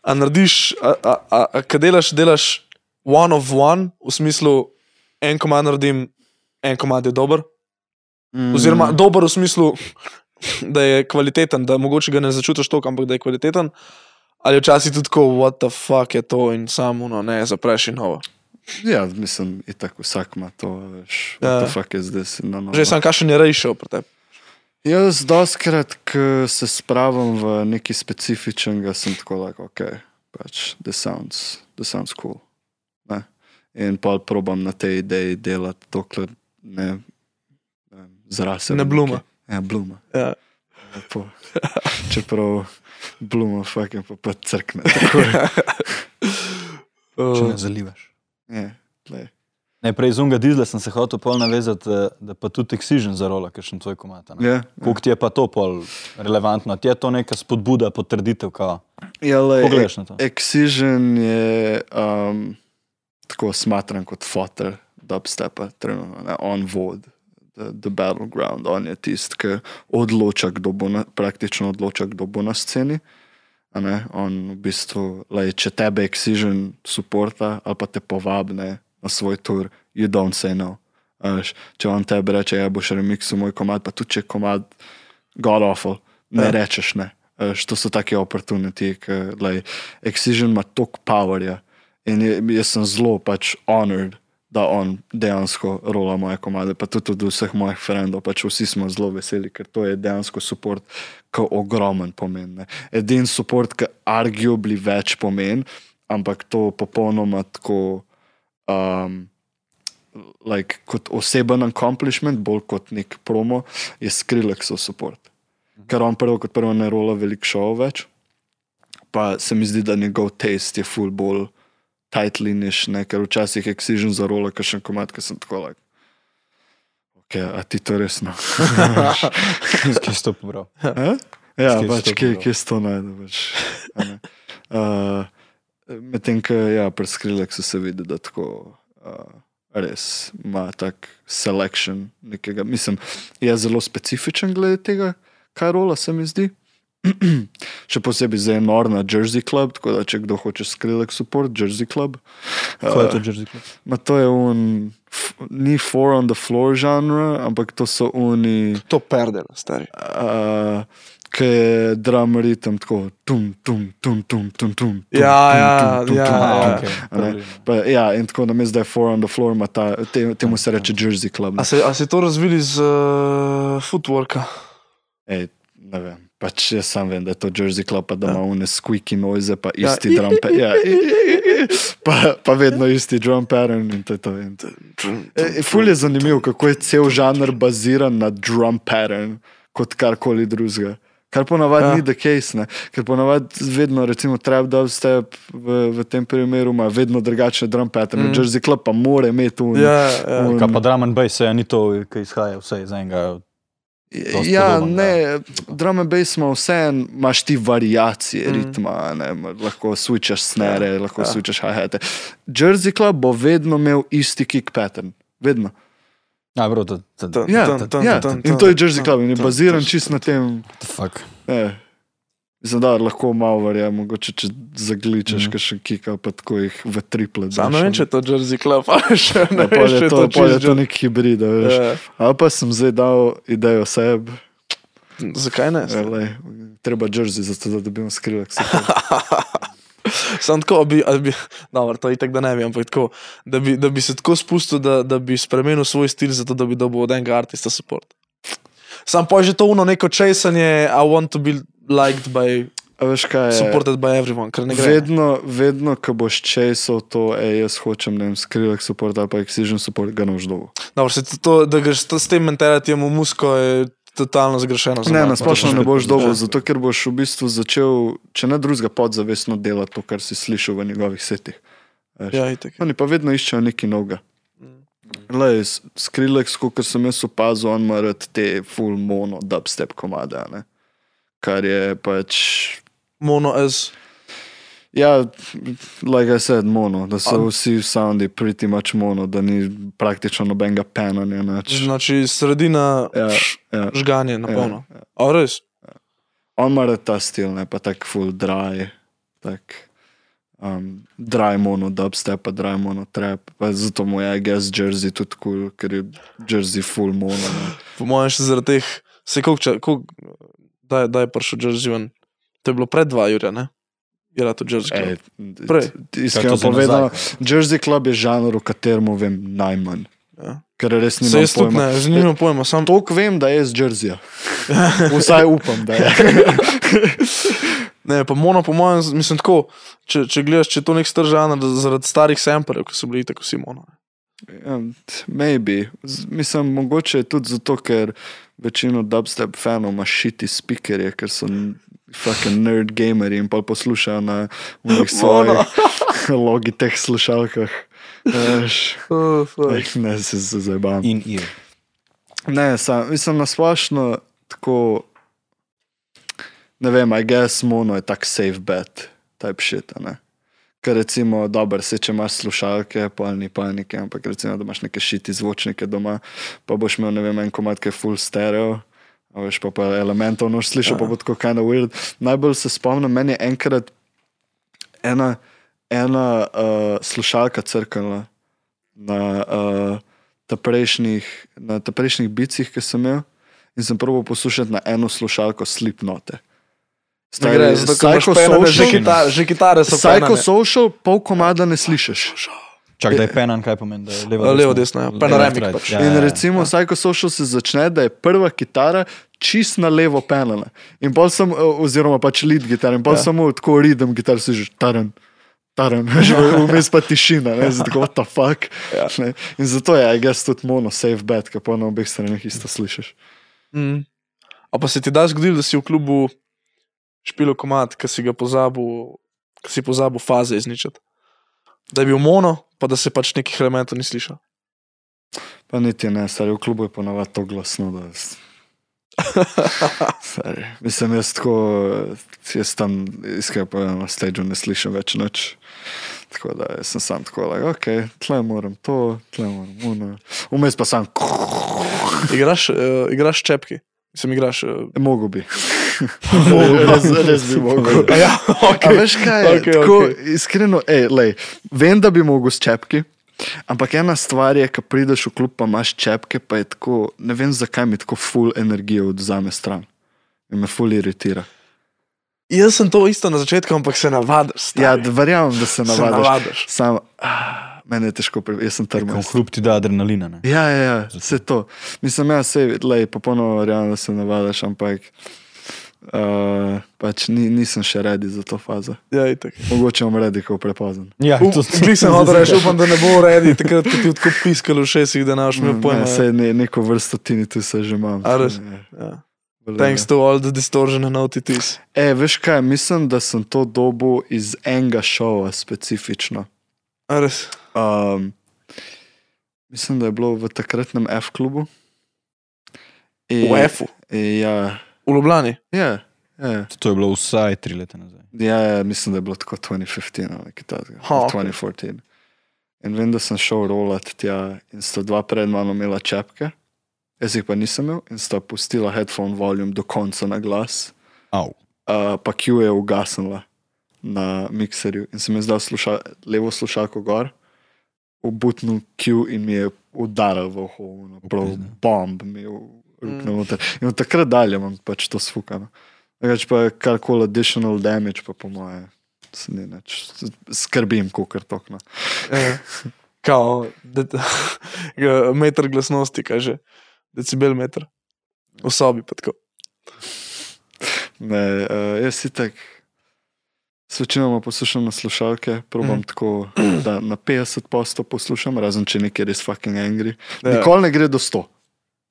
a narediš, a, a, a, a kad delaš, delaš one of one, v smislu, en komad naredim, en komad je dober. Mm. Oziroma, dober v smislu, da je kvaliteten, da mogoče ga ne začutiš toliko, ampak da je kvaliteten. Ali včasih tudi tako, what the fuck je to in samo, no, ne, zapreš in novo. Ja, mislim, itak vsak ima to, veš. Ja. What the fuck is this? No, no, Že sem kakšen je rejšel pri tebi. Jaz, doskrat, ko se spravim v neki specifičnega, sem tako like, ok, pač, the sounds, the sounds cool. Ne? In pa probam na tej ideji delati, dokler ne, ne zrasem. Ne bluma. Ja, bluma. Ja. Lepo. Čeprav bluma, fucking pa, pa crkne. Je. Če ne zalivaš. Je, glej. Ne, prej iz unga dizla sem se hotel pol navezati, eh, da pa tudi Excision zarola, ker še tvoj komat. a ne? Ja, Koliko ti je pa to pol relevantno? Ti je to neka spodbuda, potrditev, kao. ja, lej, Pogledaš na to. Excision je um, tako smatran kot fotor dubstepa, trenutno, ne, on vod. The, battleground, on je tisti, ki odloča, kdo bo na, praktično odloča, kdo bo na sceni. On v bistvu, lej, če tebe Excision suporta ali pa te povabne na svoj tur, you don't say no. Veš, če on tebi reče, ja boš remixil moj komad, pa tudi če je komad god awful, ne Ja. rečeš ne. Veš, to so take opportunity, ki Excision ima toliko powerja in jaz sem zelo pač honored, da on dejansko rola moje komade, pa tudi od vseh mojih frendov, pač vsi smo zelo veseli, ker to je dejansko support, ki ogromen pomen. Ne. Edin support, ki arguably več pomen, ampak to popolnoma tako. Um, like, kot oseben accomplishment, bolj kot nek promo, je Skrillexov support. Ker on prvo kot prvo ne rola veliko šov več, pa se mi zdi, da njegov taste je full bolj tightly niš, ne? ker včasih Excision za rola, ker še komat, ki sem tako like. Ok, a ti to resno? Kje si to pobral? Ja, si pač, kje, kje se to najde. Pač, uh, Medtem, ko ja, pri Skrillexu se vidi, da tako uh, res ima tak selection nekega. Mislim, je zelo specifičen glede tega, kaj rola se mi zdi. Še posebej za enormna Jersey Club, tako da če kdo hoče Skrillex support, Jersey Club. Kaj je to Uh, Jersey Club? ma to je un, f, ni four on the floor genre, ampak to so oni to perdel, stari. uh, ki je drum ritem tako, tum, tum, tum, tum, tum, tum. Ja, tum, ja, tum, tum, ja, ja. A ja, in tako da mi zdaj four on the floor, ima ta, te, temu se reče Jersey Club. A Ne? se, a se to razvili z uh, footworka? Ej, ne vem. Pač jaz sam vem, da je to Jersey Club, pa da ima Ja. une squeaky noise, pa Ja. isti drum pattern. Ja, pa, pa vedno isti drum pattern in to je to. To. E, ful je zanimivo, kako je cel žanr baziran na drum pattern, kot karkoli drugega. Kar ponavadi Ja. ja. ni the case, ne? ker ponavadi vedno, recimo, trap dubstep v, v tem primeru ima vedno drugačne drum patterne. Mm. Jersey Club pa mora imeti un, Ja, ja. un- Kaj pa drum and bass, ja, ni to, ki izhaja vse iz enega. Ja, podoben, ne, drum and bass ima vse, imaš ti variacije Mm. ritma, ne, lahko switchaš snare, Ja, ja, lahko ja. ja. switchaš hi-hate. Jersey Club bo vedno imel isti kick pattern, vedno. Ja, bro, to, to, Tan, Ja, ja. In to je Jersey Club in je baziran tan. čist na tem. the fuck. Eh. Mislim, da lahko malo verjamem, mogoče če zagličeš, mm. še kika, pa tako jih v triple. Sam ne vem, če to Jersey Club, še ne Ja, če je to, to je to nek hibrid, veš. Ja. Ali pa sem zdaj dal idejo sebi, Zakaj ne? ja, lej, treba Jersey, zato da dobimo skrilek. Sam tako, bi, bi dobro, to tako, da ne bi, ampak tako, da bi, da bi se tako spustil, da, da bi spremenil svoj stil, zato da bi dobil od enega artista support. Sam pa je že to uno neko česanje, I want to be liked by, A veš kaj je? supported by everyone, ker ne gre. Vedno, vedno, ko boš česal to, ej, jaz hočem, ne vem, skrilek support ali pa excision support, ga ne boš dobil. Dobro, se to- da greš s tem mentalitijem v musko, je totalno zgrešeno. Ne, na splošno ne boš dobil, zato ker boš v bistvu začel, če ne drugega, podzavestno delati to, kar si slišal v njegovih setih. Veš. Ja, itak. Oni pa vedno iščejo nekaj novega. Lej, Skrillex, kot sem jaz opazil, on ima rad te full mono dubstep komade, ne? kar je pač. Mono as. Ja, like I said, mono, da so vsi soundi pretty much mono, da ni praktično nobenega penanja. Nič. Znači sredina Ja, ja. žganje na polno. Ja, ja. A res? On ima rad ta stil, ne pa tak full dry, tak um, dry mono dubstep, pa dry mono trap. Pa zato mu je, I guess, jersey tudi kul, cool, ker je jersey full mono. Ne. Po mojem še zaradi teh, se koliko, koliko da, je- da je prišel Jersey ven. To je bilo pred dva Jurja, ne? Je to Jersey Club. Ej, Prej. Iskreno povedano, Jersey Club je žanr, v katerem vem najmanj. Ja. ker res nimam tudi pojma. ne, z njim nimam pojma, sam Toliko vem, da je iz Jerseyja. Vsaj upam, da je. Ne, pa mono, po mojem, mislim tako, če, če gledaš, če je to nek star žanr zaradi starih samplerjev, ki so bili tako vsi mono. Ja, maybe. Z- Mislim, mogoče je tudi zato, ker večino dubstep fanov ima šiti speakerje, ker so fucking nerd gameri in pa poslušajo na unih svojih logiteh slušalkah. Veš, Uh, like, ne, se zabavam. In ear. Ne, sam, mislim, nasplošno tako. Ne vem, I guess mono je tak safe bet, type shit. Ne? Ker recimo, dobro, se če imaš slušalke, polni panike, ampak recimo, da imaš neke šiti zvočnike doma, pa boš imel, ne vem, en komat, ki je full stereo. a Veš pa, pa elementov noč slišal, pa bo tako kind of weird. Najbolj se spomnim, meni je enkrat ena, ena uh, slušalka crkala na uh, ta prejšnjih, na ta prejšnjih bicih, ki sem imel, in sem prvo poslušal na eno slušalko slipnote. Ne gre, zato ker imaš penane, že, kitare, že kitare so Psycho penane. social, pol komada ne slišiš. Čak, da je penan, kaj pomeni, da je levo, Levo, desno, ja. Panoramik Left, right. pač. Ja, In ja, ja. recimo, Psycho social se začne, da je prva kitara čist na levo penala. In pol sem, oziroma pač lead gitar, in pol Ja. ja. samo tako ridem gitar, si že taren. Že vmes pa tišina, ne, zdaj tako, what the fuck. Ja. Ne. In zato je, I guess, tudi mono, safe bet, ki pa na obeh straneh isto slišiš. Mm. A pa se ti da zgodilo, da si v klubu špilo komat, ki si ga pozabil, ki si pozabil faze izničiti. Da je bil mono, pa da se pač nekih elementov ni slišal. Pa niti ne, stari v klubu je ponavadi to glasno. Da... s- Stari. Mislim, jaz tako, jaz tam iskreno povedano na stage ne slišim več nič. Tako da sem sam tako, like, ok, tle moram to, tle moram ono. Vmes pa sam, Igraš, uh, igraš čepki, sem igraš. Uh, mogo bi. Res, res bi mogel. ja, A okay. veš kaj? Okej, tako, okej. Iskreno, ej, lej, vem, da bi mogel s čepki. Ampak ena stvar je, ko prideš v klub, pa imaš čepke, pa je tako, ne vem zakaj mi tako full energije odzame stran. In me full iritira. Jaz sem to isto na začetku, ampak se navadiš. stari. Ja, verjamem, da se se navadiš. navadiš. Sam, ah, meni je težko, jaz sem trmast. Kljub ti da adrenalina. Ne? Ja, ja, ja vse to. Mislim, ja, se lej, popolnoma verjamem, da se navadiš, ampak uh, pač ni, nisem še redi za to fazo. Ja, itak. Mogoče bom redi, ko prepozen. Ja, Gli sem hodil reči, upam, da ne bo uredi, takrat, ti tako piskalo v šestih, da naš mi Ne, pojma. Sej ne, neko vrsto tini tu se že imam. A res? Ja. Thanks to all the distortion and OTTs. E, veš kaj, mislim, da sem to dobil iz enega šova specifično. A res? Um, mislim, da je bilo v takratnem F-klubu. In- V F-u, in Ja, v Ljubljani. ja, ja, To je bilo vsaj tri leta nazaj. ja, ja, mislim, da je bilo tako 2015 ali kaj takega. Ha, ali okej. 2014. In vem, da sem šel rolat tja in sta dva pred mano imela čepke, jaz jih pa nisem imel in sta pustila headphone volume do konca na glas. Au. uh, pa Q je ugasnila na mikserju in sem jaz dal sluša, levo slušalko gor, obutnil Q in mi je udaril v uho, prav bomb mi je Mm. ruknil noter. In od takrat dalje imam pač to sfukano. Več pa karkoli additional damage, pa po moje. se ni nič. Skrbim, kot tokno. Ja. Kao, de, meter glasnosti, kaže, decibel meter. V sobi pa tako. Ne, uh, jaz si tak. S večinoma poslušam na slušalke, probam Mm. mm. tako, da na 50 posto poslušam, razen če nekaj res fucking angry. Ja. Nikoli ne gre do 100.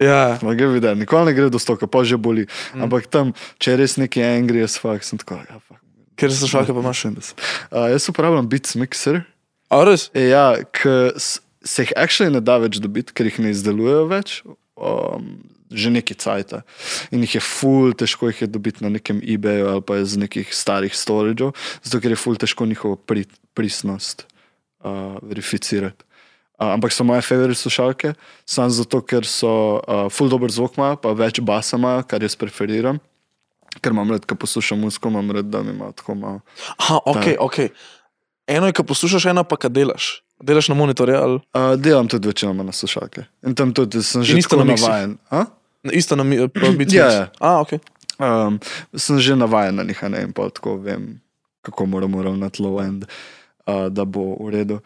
Ja, No, gre videti, nikoli ne gre do 100, pa že boli. Mm. Ampak tam, če je res neki angry, jaz fakt sem tako. Ja, fuck. ker se šalke pa imaš. 70. Uh, jaz uporabljam Beats Mixer. A res? E, ja, k, s- se jih actually ne da več dobiti, ker jih ne izdelujejo več. Um, Že neki cajt. In jih je ful, težko jih je dobiti na nekem eBayu ali pa iz nekih starih storageov, zato ker je ful težko njihovo pri, pristnost uh, verificirati. Uh, ampak so moje favorite slušalke, samo zato, ker so uh, ful dober zvok imajo, pa več basa imajo, kar jaz preferiram. Ker imam rad, ko poslušam muziko, imam rad, da mi ima tako malo. Aha, ok, ok. Eno je, ko poslušaš, eno pa, ko delaš. Delaš na monitorju ali Uh, delam tudi večinoma na slušalke. In tam tudi sem že tako na navaden. Isto na mi- pa biti. Ja, ja. A, ok. Um, sem že navaden na njih, ne in pol tako vem, kako moram ravnati low end, uh, da bo v redu.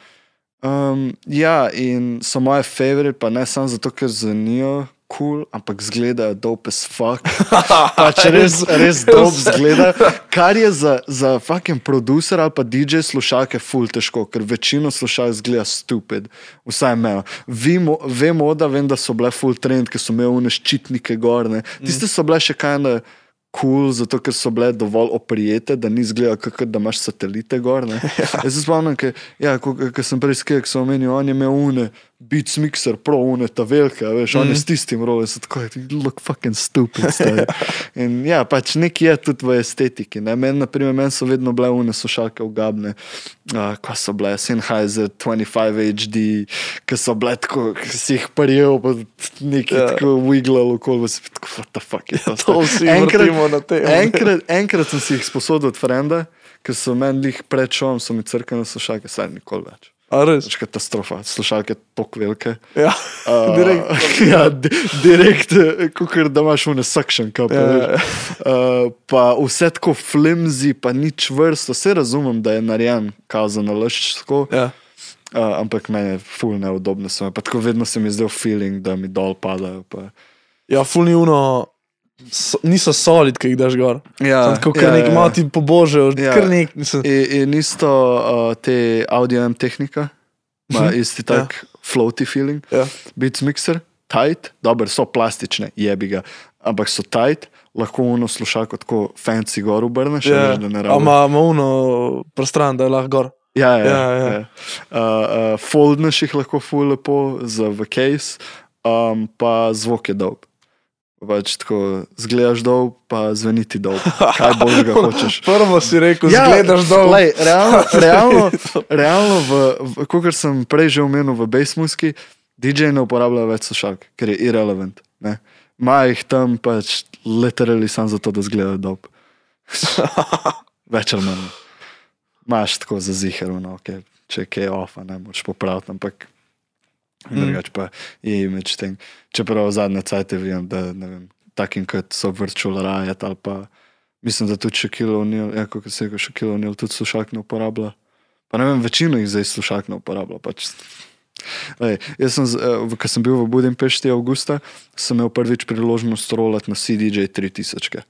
Um, ja, in so moje favorite, pa ne samo zato, ker kul, cool, ampak zgledajo dope as fuck. pač res, res dope zgleda. Kar je za, za fucking producer ali pa DJ slušalke ful težko, ker večino slušalk zgleda stupid. Vsaj me. Vemo, vemo, da vem, da so bile full trend, ker so imeli une ščitnike gorne. Tiste so bile še kaj na kul, cool, zato ker so bile dovolj oprijete, da ni zgleda, kakor da imaš satelite gor. Ja. Jaz se spomnim, ker ja, sem prej ko sem omenil, on je imel une. Beats mixer, pro une, ta velika, veš, mm -hmm. on je s tistim rolom, so tako, look fucking stupid. In ja, pač nekaj je tudi v estetiki. Meni, na primer, meni so vedno bile une sušalke ugabne, uh, ko so bile Sennheiser 25 HD, ki so bile tako, ki si jih prijel, pa neki yeah. tako wiglal okoli, si tako, what the fuck je to? to vsi enkrat, na tem. enkrat, enkrat sem si jih sposodil od frenda, ker so meni jih pred šom, so mi crkane sušalke, saj nikoli več. Res? Katastrofa, slušalke tako velike. Ja, Uh, direkt. ja, di- direkt, kot da imaš une suction cup. Ja. Uh, pa vse tako flimzi, pa nič vrsto. Vse razumem, da je narejen, kao za nalašč tako. Ja. Uh, ampak meni je ful neudobno. Pa tako vedno se mi zdel feeling, da mi dol padajo. Pa. ja fulni uno, so, niso solid, ki jih daš gor. Ja, Tako kar nek malo ti pobožejo, Ja. kar nek. Mislim, In, in isto uh, te audio M tehnika, ima Mhm. isti tak ja. floaty feeling. ja. Beats mixer, tight, dobro, so plastične, jebi ga, ampak so tight, lahko uno slušalko tako fancy gor obrneš, Ja. veš, da ne rabiš. Ima ima uno prostran, da je lahko gor. Ja, ja, Ja, ja. ja. ja. Uh, uh, foldneš jih lahko ful lepo za v case, um, pa zvok je dolg. Pač tako zgledaš dolg, pa zveni ti dolg. Kaj boš ga hočeš. Prvo si rekel, ja, gledaš dol. Lej, realno, realno, realno v, v, kot sem prej že omenil v Basemuski, DJ ne uporablja več slušalk, ker je irrelevant. Ima jih tam pač literally samo zato, da zgledajo dob. Več ali manj. Imaš tako za zihar, no, okay, če je kaj off, a ne moreš popraviti, ampak Mm. pa je image thing. Čeprav zadnje cajte vem, da vem, takim kot so virtual riot ali pa mislim, da tudi Shaquille O'Neal, ja, kot se je Shaquille O'Neal tudi slušalk ne uporablja. Pa ne vem, večino jih zdaj slušalk ne uporablja. Pač. Lej, jaz sem, eh, ko sem bil v Budimpešti avgusta, sem imel prvič priložnost rolati na CDJ 3000.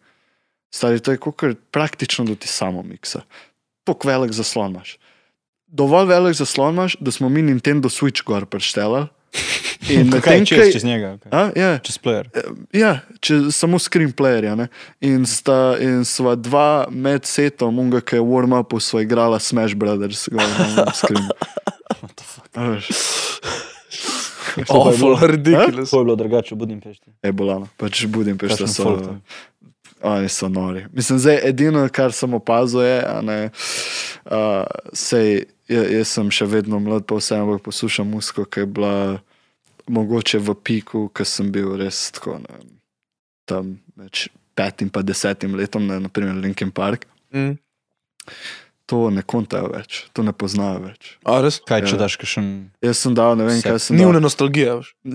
Stari, to je kot praktično, da ti samo miksa. Tok velik zaslon imaš. Dovolj velik zaslon imaš, da smo mi Nintendo Switch gor preštelali. In Kaj medtem, čez, ko- čez njega? Okay. A, ja, Čez player. Ja, če, samo screenplayer. Ja, ne. in, sta, in sva dva med setom, unga, ki je warm-up, sva igrala Smash Brothers. gor na screen. A veš. Awful, ridiculous. To je bilo drugače v Budimpešti. Je bolano, pač Budimpešta so. folk, ne. Oni so nori. Mislim, zdaj edino, kar sem opazil, je, a ne, uh, sej, ja, jaz sem še vedno mlad, pa vseeno poslušam muziko, ki je bila mogoče v piku, ker sem bil res tako, ne, tam med petim in desetim letom, ne, naprimer Linkin Park. Mm. To ne kontajo več, to ne poznajo več. A res? Kaj, če Ja. daš kakšen... Jaz sem dal, ne vem, Vse. kaj sem Ni dal. une nostalgije.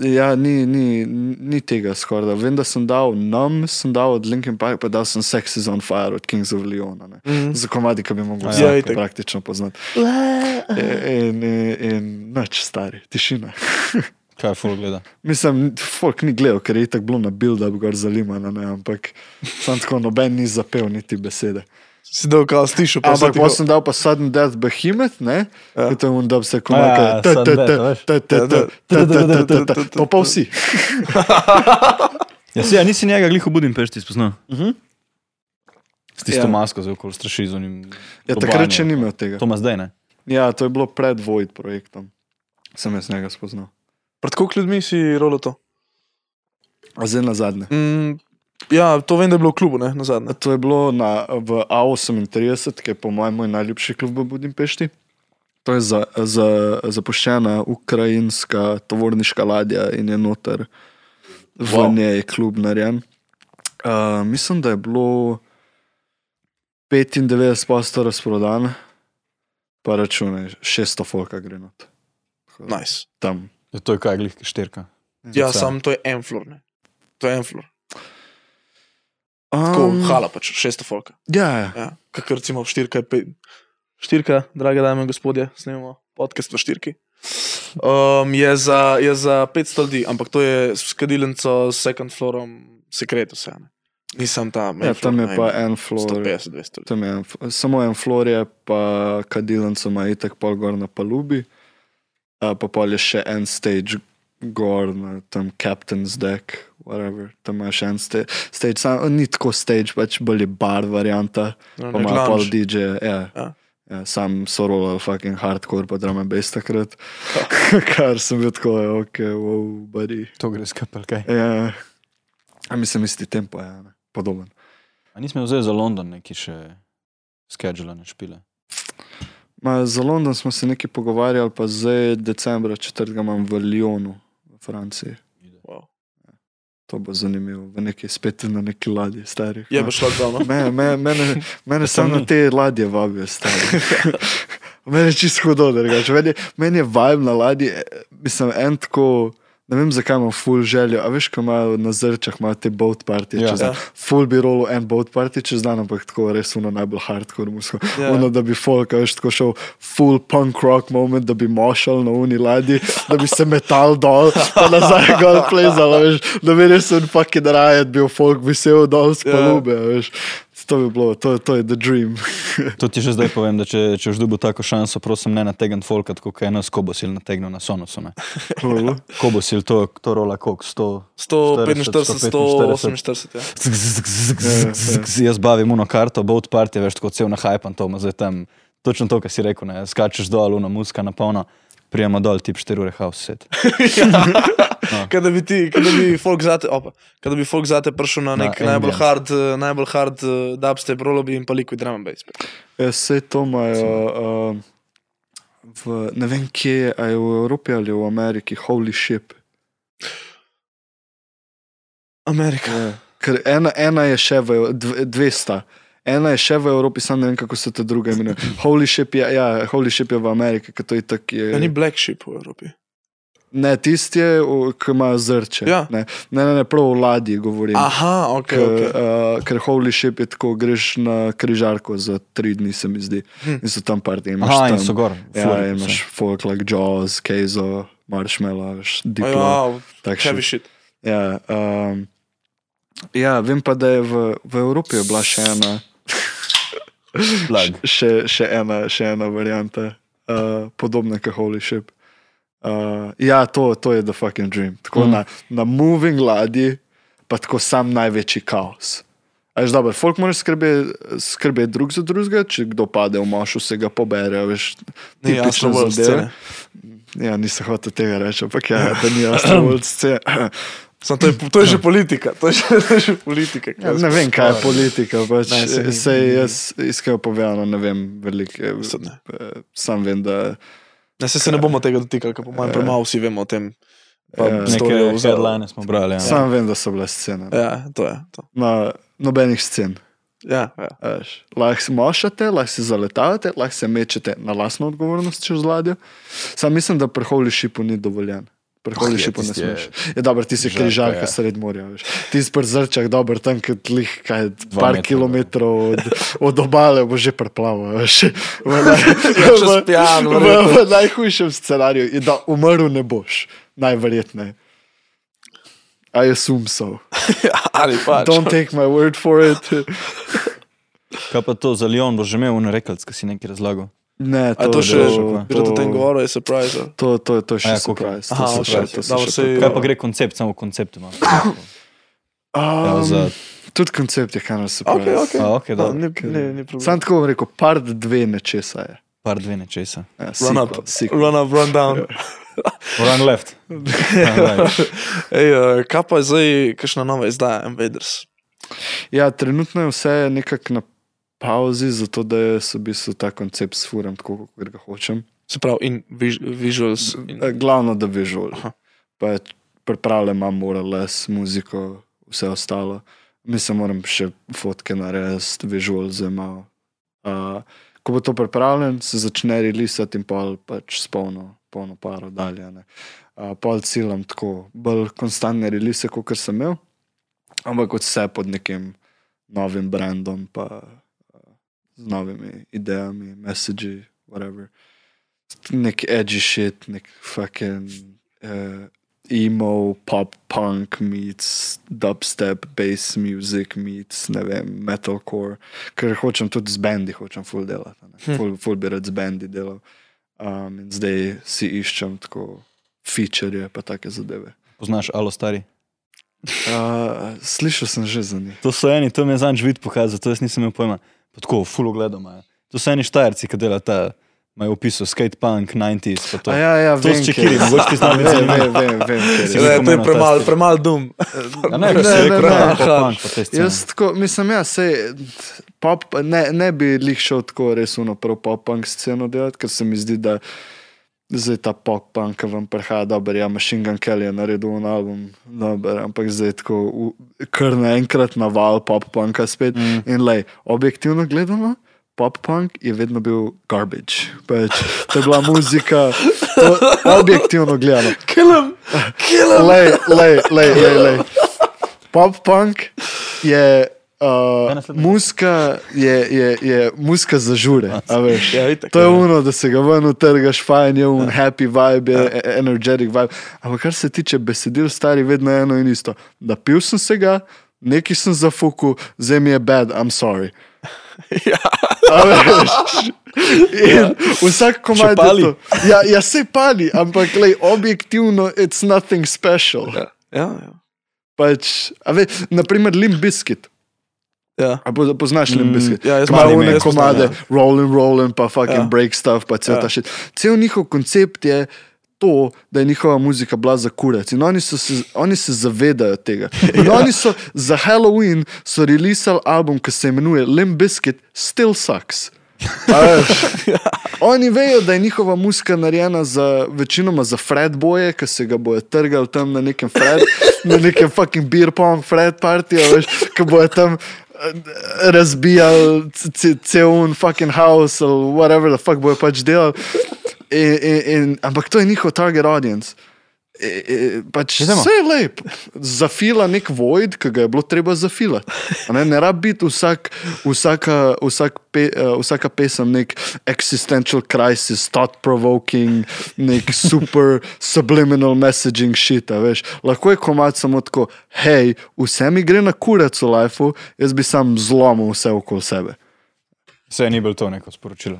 Ja, ni, ni, ni tega skoraj. Vem, da sem dal Numb, sem dal od Linkin Park, pa dal sem Sex is on Fire od Kings of Leon. ne. Mm. Za komadi, ki bi mogel Ja, vsak itak. praktično poznati. In, in, in noč stari, tišina. Kaj ful gleda? Mislim, folk ni gledal, ker je tako bilo na build-up gor zalimano, ne, ampak sam tako noben ni zapel niti besede. Si dal kao pa Ampak pa sem dal pa Sudden Death Behemoth, ne? Ja. Ja. To je un dub se ja, komaj. Sudden Death, veš. To pa vsi. Ja, si, ja, nisi njega glih v Budimpešti spoznal. Mhm. S tisto Ja. masko za okol straši z onim. Ja, takrat še ni imel tega. To ima zdaj, ne? Ja, to je bilo pred Void projektom. Sem jaz njega spoznal. Pred koliko ljudmi si rolo to? A zdaj na zadnje. Mm, ja, to vem, da je bilo v klubu, ne, na zadnje. To je bilo na, v A38, ki je po mojem moj najljubši klub v Budimpešti. To je za, za, zapuščena ukrajinska tovorniška ladja in je noter v Wow. njej klub narejen. Uh, mislim, da je bilo 95% razprodan, pa računaj, 600 folka gre not. Nice. Tam. Ja, to je kaj glih šterka. Ja, Vse. sam to je en flor, ne. To je en flor. Tako, Um, hala pač, 600 folka. ja, ja. Ja, kakor recimo štirka je pet. štirka, drage dame in gospodje, snemamo podcast v štirki. Um, je, za, je za 500 ljudi, ampak to je s kadilnico, s second floorom, sekret vse. Ne. Nisem tam. Ja, tam je pa en floor. 150, 200. ljudi. Tam je en, samo en floor je, pa kadilnico ima itek pol gor na palubi, pa pol je še en stage gor na tam captain's deck, whatever. Tam imaš en sta stage, sam, ni tako stage, pač bolj je bar varianta, No, pa ima pol. DJ, ja. Ja. Ja, sam so rolali fucking hardcore, pa drama bass takrat, kar sem bil tako, ja, ok, wow, buddy. To gre skapel, kaj. Ja, a mislim, isti tempo je, ne, podoben. A nismo vzeli za London neki še schedulane špile. Ma, za London smo se nekaj pogovarjali, pa zdaj decembra 4. imam v Lyonu, Franciji. Wow. To bo zanimivo, v neki spet na neki ladji, stari. Je boš šlo dol. no? Me, me, mene mene Tam samo na te ladje vabijo, stari. meni je čisto hudo, drugače. Meni, meni je vibe na ladji, eh, mislim, en tako. Ne vem, zakaj imam full željo. A veš, ko imajo na zrčah imajo te boat party, Ja. ja, čez. Ja. Full bi rolo en boat party čez dan, ampak tako res uno najbolj hardcore musko. Ja. Ja. Uno, da bi folk, a veš, tako šel full punk rock moment, da bi mošal na uni ladji, da bi se metal dol, pa nazaj gor plezal, veš, da bi res un fucking riot bil folk, bi se dol z Ja. palube, a veš. To bi bilo, to, to je the dream. To ti že zdaj povem, da če, če už dobo tako šanso, prosim, ne nategn folka, tako kot je nas Kobosil nategnil na Sonosu. Kobosil, to, to rola koliko? 100. 145, 148. Ja. Zg, zg, zg, zg, zg, zg, Jaz bavim uno karto, boat party, veš, tako cel na hajpan to, ima zdaj tam točno to, kar si rekel, ne, skačeš dol, uno muska na polno, prijemo dol, tip 4 ure house set. Kaj da bi ti, kaj da bi folk zate, opa, kaj da bi folk zate prišel na nek Na na najbolj hard, eh, najbolj hard uh, dubstep, rolobi in pa liquid drum and bass. Ja, Vse to imajo, uh, v, ne vem kje je, a je v Evropi ali v Ameriki, holy ship. Amerika. Ja. Ker ena, ena je še v, dve, dve sta. Ena je še v Evropi, samo ne vem, kako se ta druga imenuje. Holy ship je, ja, holy ship je v Ameriki, ker to je tako. Ja, ni Je, black sheep v Evropi. ne, tisti je, ki ima zrče. Ja. Ne, ne, ne, ne prav o ladji govorim. Aha, ok. Ker, okay. uh, ker holy ship je tako, greš na križarko za tri dni, se mi zdi. Hm. In so tam parti. Aha, in so gor. Ja, Florida, imaš folk like Jaws, Keizo, Marshmallow, Diplo. Ja, heavy shit. Ja, um, ja, vem pa, da je v, v Evropi je bila še ena. Še, še ena, še ena varianta, uh, podobna kot Holy Ship. Uh, ja, to, to je the fucking dream. Tako Mm. na, na moving ladji, pa tako sam največji kaos. A Veš, dobro, folk mora skrbeti skrbe drug za drugega, če kdo pade v mošu, se ga pobere, veš, Ni jasno bolj zadeve. scene. Ja, nisem hotel tega reči, ampak ja, da ni jasno bolj scena. Samo to, je, to je že politika. To je že, to je že politika. Ja, ne vem, kaj je politika. Pač, Ne, ni- sej jaz iskreno povedano ne vem veliko. Ne. eh, Sam vem, da Ne, se, se ne bomo tega dotikali, ker po mojem Ja. premalo vsi vemo o tem. Ja. Neke headline smo brali. Ja. sam vem, da so bile scene. Ja. Ja, to je to. Na nobenih scen. Ja, ja. Lahko si mošate, lahko si zaletavate, lahko se mečete na lastno odgovornost čez ladjo. Sam mislim, da preholi šipu ni dovoljen. Oh, je, šipu ne tisti je dobro, ti si križarka ja. sred morja. Veš. Ti si pri zrčah dober tam, kad lih kaj Dva par metra, kilometrov od, od obale bo že preplaval. veš. V, naj, spijan, v, v, verjetno. v najhujšem scenariju je, da umrl ne boš. Najverjetneje. I assume so. Ali pač. Don't take my word for it. Kaj pa to za Lyon, boš že imel unerekalc, ki si nekaj razlagal. Ne, A to še, to- bi rad o tem govoril, je surprise. ali? To, to, to je še A ja, surprise. Aha, to ok, še- to Dobro, še Kaj pa gre koncept, samo koncept ima. Um, za- Tudi koncept je kaj na Ok, surprise. ok. A, ok, No, dobro. ni, ni, ni problem. Sam tako bom rekel, part dve nečesa je. Par dve nečesa. Ja, Run up, sequel, run up, run down. Run left. Run right. Ej, eh, kaj pa je zdaj, kakšna nova izdaja, Invaders? Ja, trenutno je vse nekako na pauzi, zato da jaz v bistvu ta koncept sfuram tako, kot ga hočem. Se pravi, in vis visuals. In, Eh, Glavno, da. Pa pripravljam, imam moral les, muziko, vse ostalo. Mislim, moram še fotke narediti, visual za malo. Uh, ko bo to pripravljen, se začne relisati in pol pač s polno, polno paro dalje. ne. Uh, pol ciljam tako, bolj konstantne relise, kot sem imel, ampak vse pod nekim novim brandom, pa z novimi idejami, messagi, whatever. Nek edgy shit, nek fucking uh, emo, pop punk meets dubstep, bass music meets, ne vem, metalcore, ker hočem tudi z bendi, hočem full delati. Hm. Full, full bi rad z bendi delal. Um, in zdaj si iščem tako feature, pa take zadeve. Poznaš Alo Stari? Uh, slišal sem že za njih. To so eni, to mi je zanj vid pokazal, to jaz nisem imel pojma. Pa tako, full ogledom imajo. To so eni štajerci, ki delajo ta, imajo opisal skate punk, 90s, pa to. Ja, ja, To vem, s kje čekiri, je. mogoče ti znam biti Vem, zanimivo. vem, vem, vem, kje Si je. Ja, to je premalo, stil. premalo dum. Ne, Ne, ne, ne, ne. Jaz tako, mislim, ja, sej, pop, ne, ne bi lih šel tako res uno prav pop-punk sceno delati, ker se mi zdi, da zdaj ta pop-punk ki vam prihaja, dober, ja, Machine Gun Kelly je naredil un album, dober, ampak zdaj tako v, kar naenkrat naval pop-punka spet. Mm. In lej, objektivno gledano, pop-punk je vedno bil garbage. Pač, to je bila muzika, to, objektivno gledano. Killam, killam. Lej, lej, lej, lej, lej. Pop-punk je. Ja, Uh, muska je, je, je muska za žure. a veš. Ja, itak, To je ja. uno, da se ga ven utrgaš, fajn je un happy vibe, je e- energetic vibe. Ampak kar se tiče besedil, stari vedno eno in isto. Da pil sem se ga, neki sem zafukal, zdaj mi je bad, I'm sorry. Ja. A veš? In vsak komaj pali? Ja, ja, se pali, ampak lej, objektivno, it's nothing special. Ja, ja. ja. Pač, a veš, naprimer Limp Bizkit. Ja. Po- poznaš Mm, Bizkit? ja, jaz poznam, one jaz poznam, komade, ja. rolling, rolling, pa fucking Ja. break stuff, pa cel Ja. ta šit. Cel njihov koncept je to, da je njihova muzika bila za kurec in oni, so se, oni se zavedajo tega. In oni so za Halloween so releasali album, ki se imenuje Limp Bizkit Still Sucks. A veš? Oni vejo, da je njihova muzika narejena za, večinoma za fredboje, ki se ga bojo trgali tam na nekem fred, na nekem fucking beer pong fred veš, ki bojo tam Uh, razbijali c- c- cel un fucking house ali whatever the fuck bojo pač delali. In, in, in, ampak to je njihov target audience. E, e, pač Idemo. vse je lep, zafila nek void, ki ga je bilo treba zafilati. Ne, ne rabi biti vsak, vsaka, vsak pe, uh, vsaka pesem nek existential crisis, thought provoking, nek super subliminal messaging shit. Veš. Lahko je komat samo tako, hej, vse mi gre na kurac v lifeu, jaz bi sam zlomil vse okoli sebe. Vse ni bilo to neko sporočilo.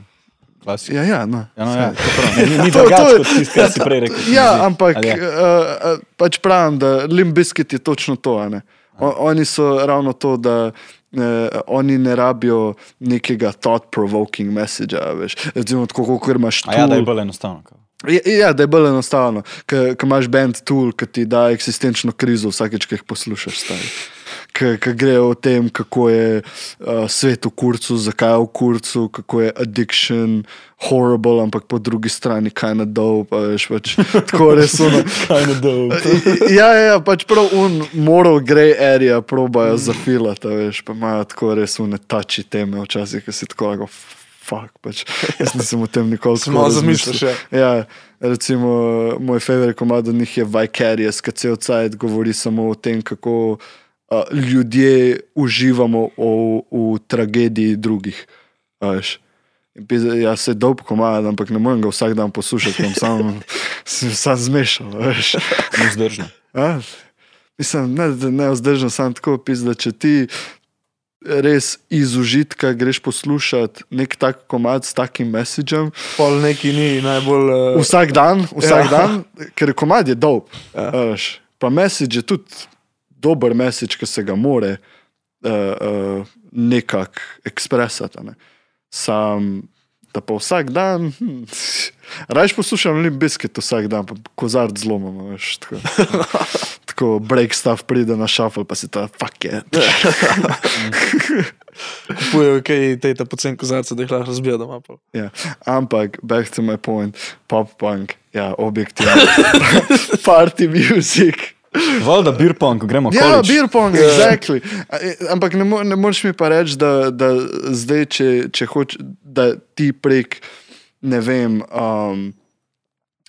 Klasika. Ja, ja, no. Ja, no, ja, prav. Ni, ni To- drugače to- kot tisto, kar si prej rekel. Ja, zdi. ampak Ali uh, pač pravim, da Limbiskit je točno to. a ne. O, oni so ravno to, da uh, oni ne rabijo nekega thought-provoking messagea. veš. Recimo, tako kot imaš A ja, da je bolj enostavno. Ja, ja, da je bolj enostavno, ker imaš band tool, ki ti da eksistenčno krizo vsakeč, ki jih poslušaš. stari. Ki grejo o tem, kako je uh, svet v kurcu, zakaj je v kurcu, kako je addiction horrible, ampak po drugi strani kaj na dol, pa veš, pač, tako res ono. Kind of dope. Ja, ja, ja, pač prav un moral grey area probajo zafilati, a veš, pa imajo tako res une tači teme včasih, ki si tako lahko. Fak, pač. Jaz nisem o tem nikoli Si malo zamisliš, razmišljal. Ja, recimo, moj favorit komad od njih je Vicarious, ki cel cajt govori samo o tem, kako uh, ljudje uživamo v, v tragediji drugih. veš. Pi- Ja, se dolg komad, ampak ne morem ga vsak dan poslušati, sem sam, sam zmešal. vzdržno. Ja, mislim, ne, ne vzdržam, sam tako pis, da če ti res iz užitka greš poslušati nek tak komad s takim messagem, Pol neki ni najbolj. Uh, vsak dan, vsak Ja. dan, ker komad je dolg. Ja. Ja. Pa message je tudi dober message, ki se ga more uh, uh, nekako ekspresati. Ne. Sam, da pa vsak dan, hm, rajš poslušam Limp Bizkit vsak dan, pa kozard zlomamo, veš. Tako, tako break stuff pride na šafel, pa si ta fuck je. kupujejo kaj te ta pocen kozarce, da jih lahko razbijo doma. Ja. Ampak, back to my point, pop punk, ja, objektivno. Party music. Valjda beer pong, ko gremo Ja, college. beer pong, exactly. A, e, Ampak ne, mo ne moreš mi pa reči, da, da zdaj, če, če hočeš, da ti prek, ne vem, um,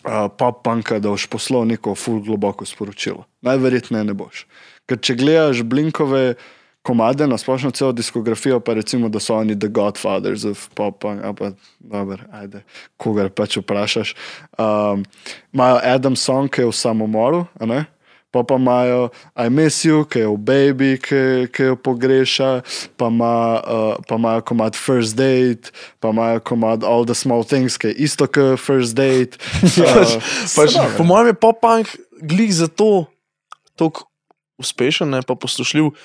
uh, pop-punka, da boš poslal neko full globoko sporočilo. Najverjetneje ne boš. Ker če gledaš blinkove komade, na splošno celo diskografijo, pa recimo, da so oni The Godfathers of Pop, ali pa dobro, ajde, kogar pač vprašaš. Um, Imajo Adam Song, ki je v samomoru, a ne? Pa pa imajo I Miss You, ki je v Baby, ki, jo pogreša, pa ima, uh, pa imajo komad First Date, pa imajo komad All the Small Things, ki je isto kot First Date. Uh, Pač, po mojem je pop-punk glih zato tako uspešen, ne pa poslušljiv,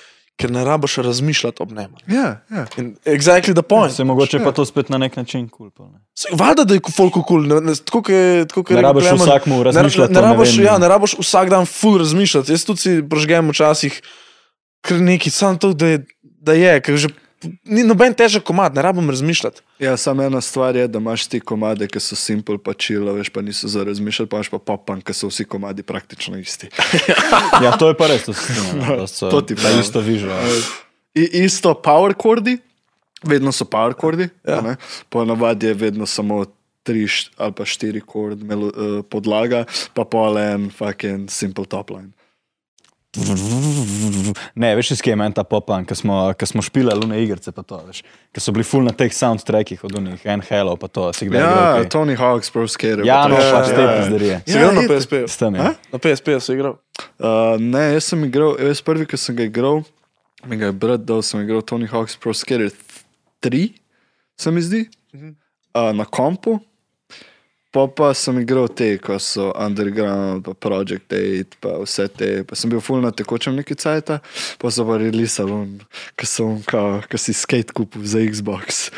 ker ne rabiš razmišljati ob njem. ja, ja. In Exactly the point. Se mogoče pa to spet na nek način kul. Cool, Valjda, da je folk kul, cool. tako je, kot je Ne rabiš vsakmu ne, razmišljati ne, ne, ne rabiš, vem. ja, ne rabiš vsak dan ful razmišljati. Jaz tudi si prožgem včasih kar neki, samo to, da je, da je ker že ni noben težek komat, ne rabim razmišljati. Ja, samo ena stvar je, da imaš ti komade, ki so simple, pa čilo, veš, pa niso za razmišljati, pa imaš pa popan, ki so vsi komadi praktično isti. Ja, to je pa res, to se strinjam. da so- To ti da pravim. isto vižo. I, isto power kordi, vedno so power kordi, Ja. ja. ponavadi je vedno samo tri št- ali pa štiri kord melo, uh, podlaga, pa pol en fucking simple top line. Ne, veš, iz kje je meni ta popan, ki smo, ko smo špilali lune igrice, pa to, veš, ki so bili full na teh soundtrackih od unih, en hello, pa to, si kdaj Ja, igral kaj? Tony Hawk's Pro Skater. Ja, no, pač te pizderije. Si igral na. PSP? S tem, ja. Na PSP si igral. Uh, ne, jaz sem igral, jaz prvi, ki sem ga igral, mi ga je brat dal, sem igral Tony Hawk's Pro Skater 3, se mi zdi, uh, na kompu. Pa pa sem igral te, ko so Underground, pa Project 8, pa vse te. Pa sem bil full na tekočem neki cajt, pa so pa releasali, ki so, ki si skate kupil za Xbox.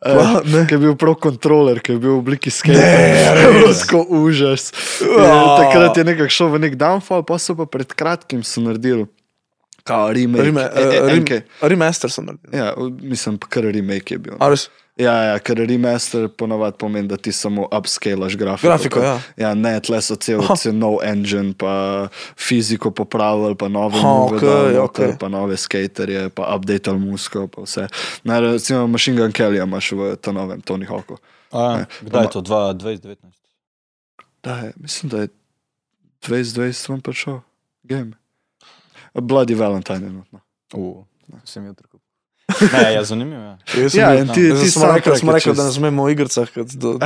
Uh, ki je bil pro kontroler, ki je bil v obliki skate. Rusko užas. Ja, takrat je nekako šel v nek downfall, pa so pa pred kratkim so naredili. Kao remake. Rime, e, e, rim, enke. remaster sem naredil. Ja, mislim, kar remake je bil. A res? Ja, ja, ker remaster ponavadi pomeni, da ti samo upscalaš grafiko. Grafiko, ja. Ja, ne, tle so cel, cel nov engine, pa fiziko popravili, pa nove move okej, dali noter, okej. pa nove skaterje, pa updateal musko, pa vse. Ne, recimo Machine Gun Kelly imaš v tem novem Tony Hawku. A, kdaj je to? 2019? Da je, mislim, da je 2020 vam prišel game. Bloody Valentine je notno. U, sem jutro. Ne, ja, zanimivo je. Ja, tam. ti- ti smo rekli, smo rekli, da ne smemo v igrah. Do...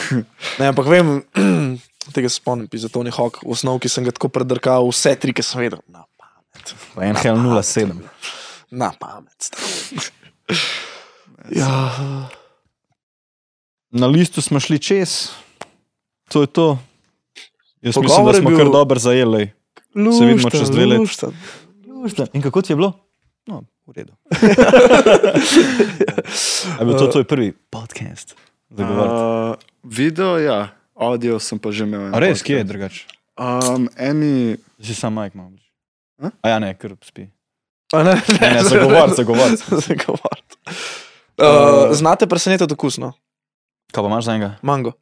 Ne, ampak vem, tega se spomnim, za Tony Hawk, v osnovi, sem ga tako predrkal, vse tri, ki sem vedel. Na pamet. Pa en hell 07. Na pamet. ja, Na listu smo šli čez, to je to. Jaz mislim, Pogovor da je smo bil- kar dobro zajeli. Se vidimo čez dve leti. In kako ti je bilo? No, v redu. Je bil to tvoj prvi podcast? Uh, video, ja, audio sem pa že imel. A res, podcast. kje je drugače? Um, eni, Si sam majk malo. A? A ja, ne, ker spi. A Ne, Ne, ne, zagovarjati, zagovarjati. Zagovarjati. Uh, znate presenetiti okusno? Kaj pa imaš za enega? Mango.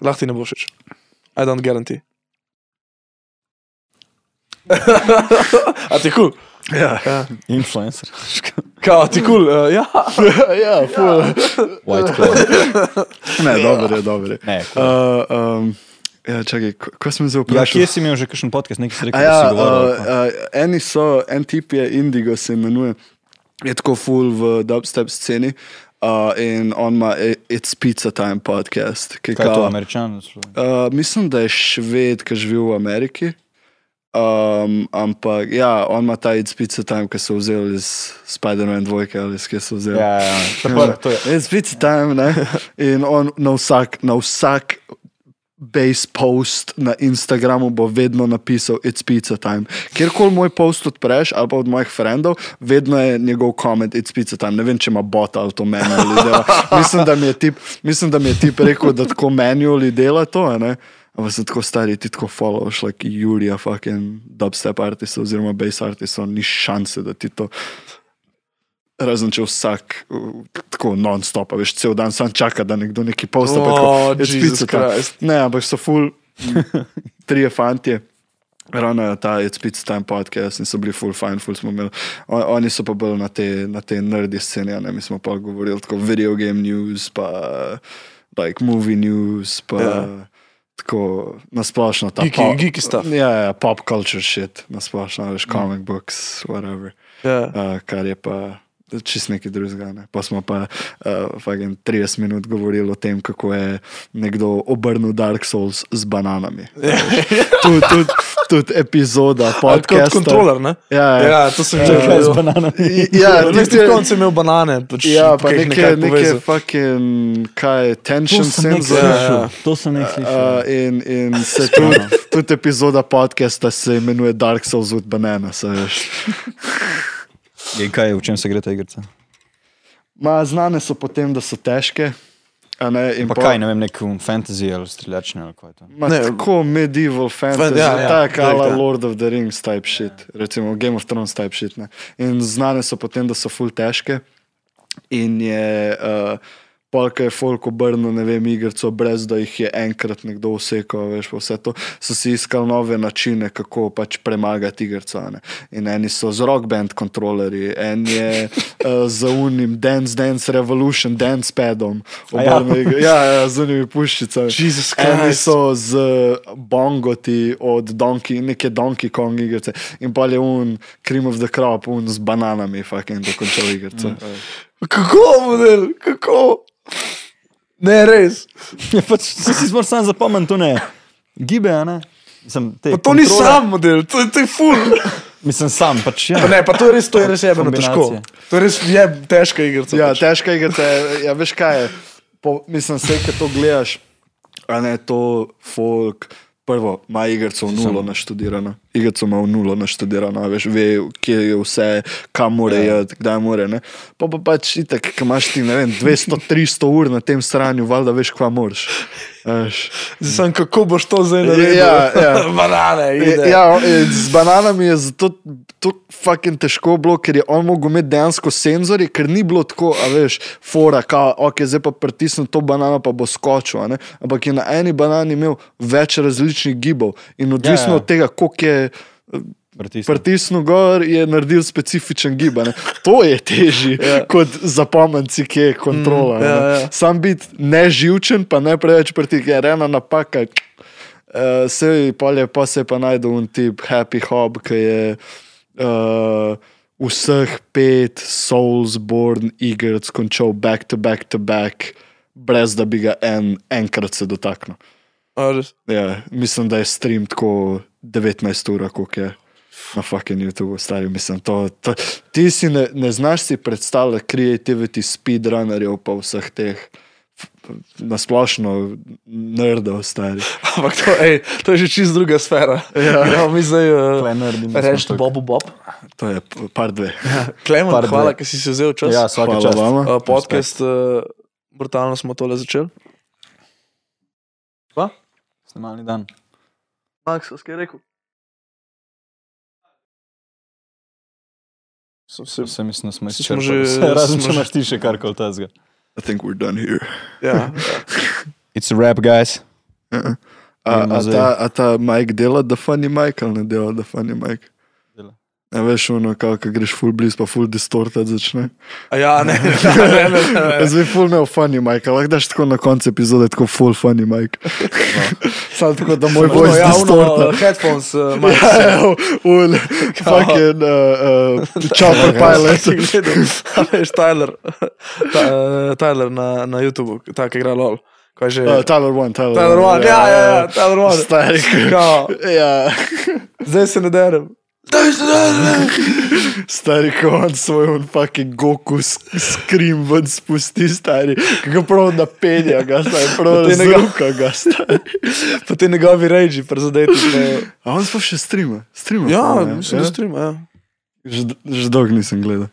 Lahko ti ne bo všeč. I don't guarantee. A ti kul? Cool? ja, Ja. Influencer. Kao, ti kul? Cool? Uh, ja. ja, ful. White Claw. Ne, dobro je, dobro je. Ne, cool. Uh, um, ja, čakaj, ko, ko sem zdaj Ja, vprašal? kje si imel že kakšen podcast, nekaj si rekel, A da ja, si govoril? uh, uh, eni so, en tip je Indigo, se imenuje, je tako full v dubstep sceni. Uh, in on ima i- It's Pizza Time podcast. ki Kaj je to, kao- američan? Uh, mislim, da je šved, ki živi v Ameriki. Um, ampak ja, on ima ta It's Pizza Time, ki so vzeli iz Spider-Man 2 ali iz kje so vzeli. Ja, ja, to je- to je. It's Pizza Time, ne? In on na vsak, na vsak base post na Instagramu bo vedno napisal It's Pizza Time. Kjerkoli moj post odpreš, ali pa od mojih frendov, vedno je njegov koment It's Pizza Time. Ne vem, če ima bot ali to manually dela. Mislim, da mi je tip, mislim, da mi je tip rekel, da tako manually dela to, ne. Ampak sem tako stari, ti tako followaš, like Julija, fucking dubstep artist oziroma bass artist, ni šanse, da ti to Razen če vsak uh, tako non-stop, veš, cel dan sam čaka, da nekdo neki posta. pa tako, Oh, "It's Jesus pizza time." Christ. Ne, ampak so full, trije fantje. Ravno ta It's Pizza Time podcast in so bili full fine, full smo imeli. On, oni so pa bolj na te, na te nerdi scene, a ne, mi smo pa govorili tako video game news, pa like movie news, pa Ja. yeah. Tako nasplošno ta Geeky- geeky stuff. Ja, ja, pop culture shit, nasplošno, veš, comic books, whatever. Ja. Uh, kar je pa čist nekaj drugega. Ne. Pa smo pa uh, fucking 30 minut govorili o tem, kako je nekdo obrnil Dark Souls z bananami. Tudi tud, tud epizoda Ali Kot podcasta. kontroler, ne? Ja, ja. Ja, to sem že Kaj z videl. bananami? Ja, Na tisti je imel banane. Pač, Ja, pa neke, neke fucking, kaj, To tension senzor. Ja, ja. To sem nekaj slišal. Uh, in, in se tudi, tudi epizoda podcasta se imenuje Dark Souls with Banana. se veš. In kaj, v čem se gre ta igrica? Ma, znane so potem, da so težke. Ne, Pa pol- kaj, ne vem, nek fantasy ali streljačne ali kaj je to. Ma, Ne, tako medieval fantasy, ja, ja, ja, ja, tako ala ja. Lord of the Rings type shit, recimo Game of Thrones type shit. Ne. In znane so potem, da so full težke. In je uh, polka je folk obrnil, ne vem, igrico, brez da jih je enkrat nekdo usekal, veš, vse to. So si iskali nove načine, kako pač premagati igrico. ne. In eni so z rock band kontrolerji, en je uh, z unim Dance Dance Revolution, Dance padom, ja. obrnil igr- ja, ja, z unimi puščicami. Eni so z bongoti od Donkey, neke Donkey Kong igrice in pa je un Cream of the Crop, un z bananami, fucking dokončal igrico. Mm. Kako, model, kako? Ne, res. Ja, pač, se si moraš sam zapomniti, to ne. Gibe, ne? Mislim, te Pa to ni kontrole- sam model, to, to je full. Mislim, sam, pač ja. Pa ne, pa to je res, to je res jebeno težko. Kombinacije. To je res je težka igrica. Ja, pač. težka igrica je, ja, veš kaj je. Po, mislim, vse, ki to gledaš, a ne to folk. Prvo, ima igrico v nulo naštudirano. Igrico ima v nulo naštudirano, veš, ve, kje je vse, kam mora Ja. iti, kdaj mora. Ne? Pa pa pač itek, ki imaš ti, ne vem, 200-300 ur na tem stranju, valjda veš, kva moraš. Zdaj sem, kako boš to zdaj naredil? Ja, ja. Banane, ide. Ja, in z bananami je zato to fucking težko bilo, ker je on mogel imeti dejansko senzorje, ker ni bilo tako, a veš, fora, ka, ok, zdaj pa pritisnem to banano, pa bo skočil. Ampak je na eni banani imel več različnih gibov in odvisno Ja, ja. od tega, koliko je. Pritisni. Pritisnil gor je naredil specifičen gib. To je težje ja. kot zapomniti, ki je kontrola. Mm, ja, Mm, ja. Sam biti neživčen, pa ne preveč pritisk, je ena napaka. Uh, se je pa se je pa najdel un tip Happy Hob, ki je uh, vseh pet Soulsborne iger skončal back to back to back, brez da bi ga en, enkrat se dotaknil. Ja, mislim, da je stream tako 19 ur, koliko je na fucking YouTubu, stari. Mislim, to, to, ti si ne, ne znaš si predstavljati creativity speedrunnerjev, pa vseh teh nasplošno nerdov, stari. Ampak to, ej, to je že čist druga sfera. Ja. Gremo mi zdaj uh, reči tukaj. Bobu Bob. To je par dve. Klemen, Par hvala, ker si si vzel čas. Ja, čast. vama. Uh, podcast, uh, brutalno smo tole začeli. Pa? Snemalni dan. Max, kaj je rekel? Sem se, Vse mislim, da smo Vse izčrpali. že- Vse, Razen smo če imaš ti še karkoli tazga. I think we're done here. ja, It's a rap, guys. A, a, Gremo zdaj. ta, a ta Mike dela, da funny Mike ali ne dela, da funny Mike? Ne veš, ono, kako greš full blizu, pa full distorted začne. Ja, ne, ne, ne, ne, ne. Zdaj full ne funny Mike, lahko daš tako na koncu epizode, tako full funny Mike. Samo tako, da moj voice ja, distorted. ono, headphones, uh, Max. Ja, ja, ul, fucking uh, uh, chopper pilot. Veš, Tyler, ta, uh, Tyler na, na YouTubu, ta, ki igra LOL. Kaj že? Uh, Tyler One, Tyler, Tyler One, ja, ja, ja, Tyler One. Stari, ja. zdaj se ne derem. Zdaj se ne derem. Stari, ko on svoj on fucking Goku s- scream ven spusti, stari, kako prav napenja ga, stari, prav Pa te razruka ga, stari. Pa ti njegovi reči, prizadeti. ne. A on sploh še streama? Streama Ja, pa, ne? mislim, da streama, ja. Že, že dolgo nisem gledal.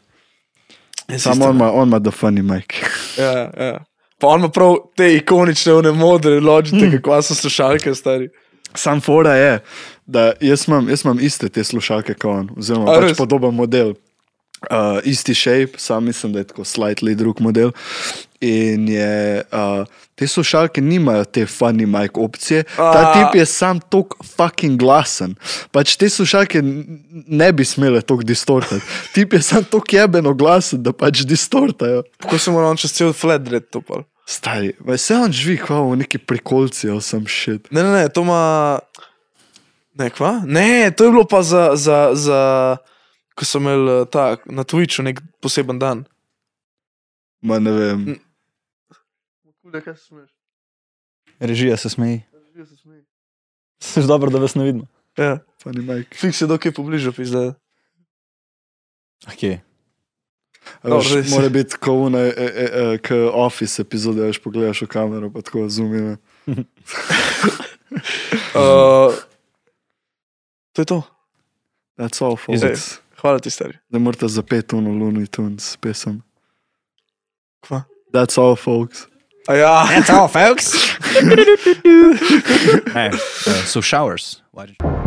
Ja, Samo on ima, on ima the funny mic. Ja, ja. Pa on ima prav te ikonične, one modre, ločite, mm. kako so slušalke, stari. Sam fora je, da jaz imam, jaz imam iste te slušalke kot on, oziroma A, pač podoben model. Uh, isti shape, sam mislim, da je tako slightly drug model. In je, uh, te slušalke nimajo te funny mic opcije, ta A. tip je sam tok fucking glasen. Pač te slušalke ne bi smele tok distortati. Tip je sam tok jebeno glasen, da pač distortajo. Kako se mora on čez cel flat red to pa? Stari, vse on živi, kot v neki prikolci, ali sem šit. Ne, ne, ne, to ima. Ne, kva? Ne, to je bilo pa za, za, za ko sem imel eh, ta, na Twitchu nek poseben dan. Ma ne vem. Režija se smeji. Seš dobro, da vas ne vidimo. Ja, Pa ni majk. fiks je dokaj pobližje, pizda. Dobro, Veš, zdaj si- Mora biti kot una, e, e, e, k office epizode, veš, pogledaš v kamero, pa tako zumine. Uh, to je to. That's all, Ej, folks. hvala ti, stari. Ne morete zapeti uno Looney Tunes pesem. Kva? That's all, folks. A ja. That's all, folks. hey, uh, so showers. Why did you...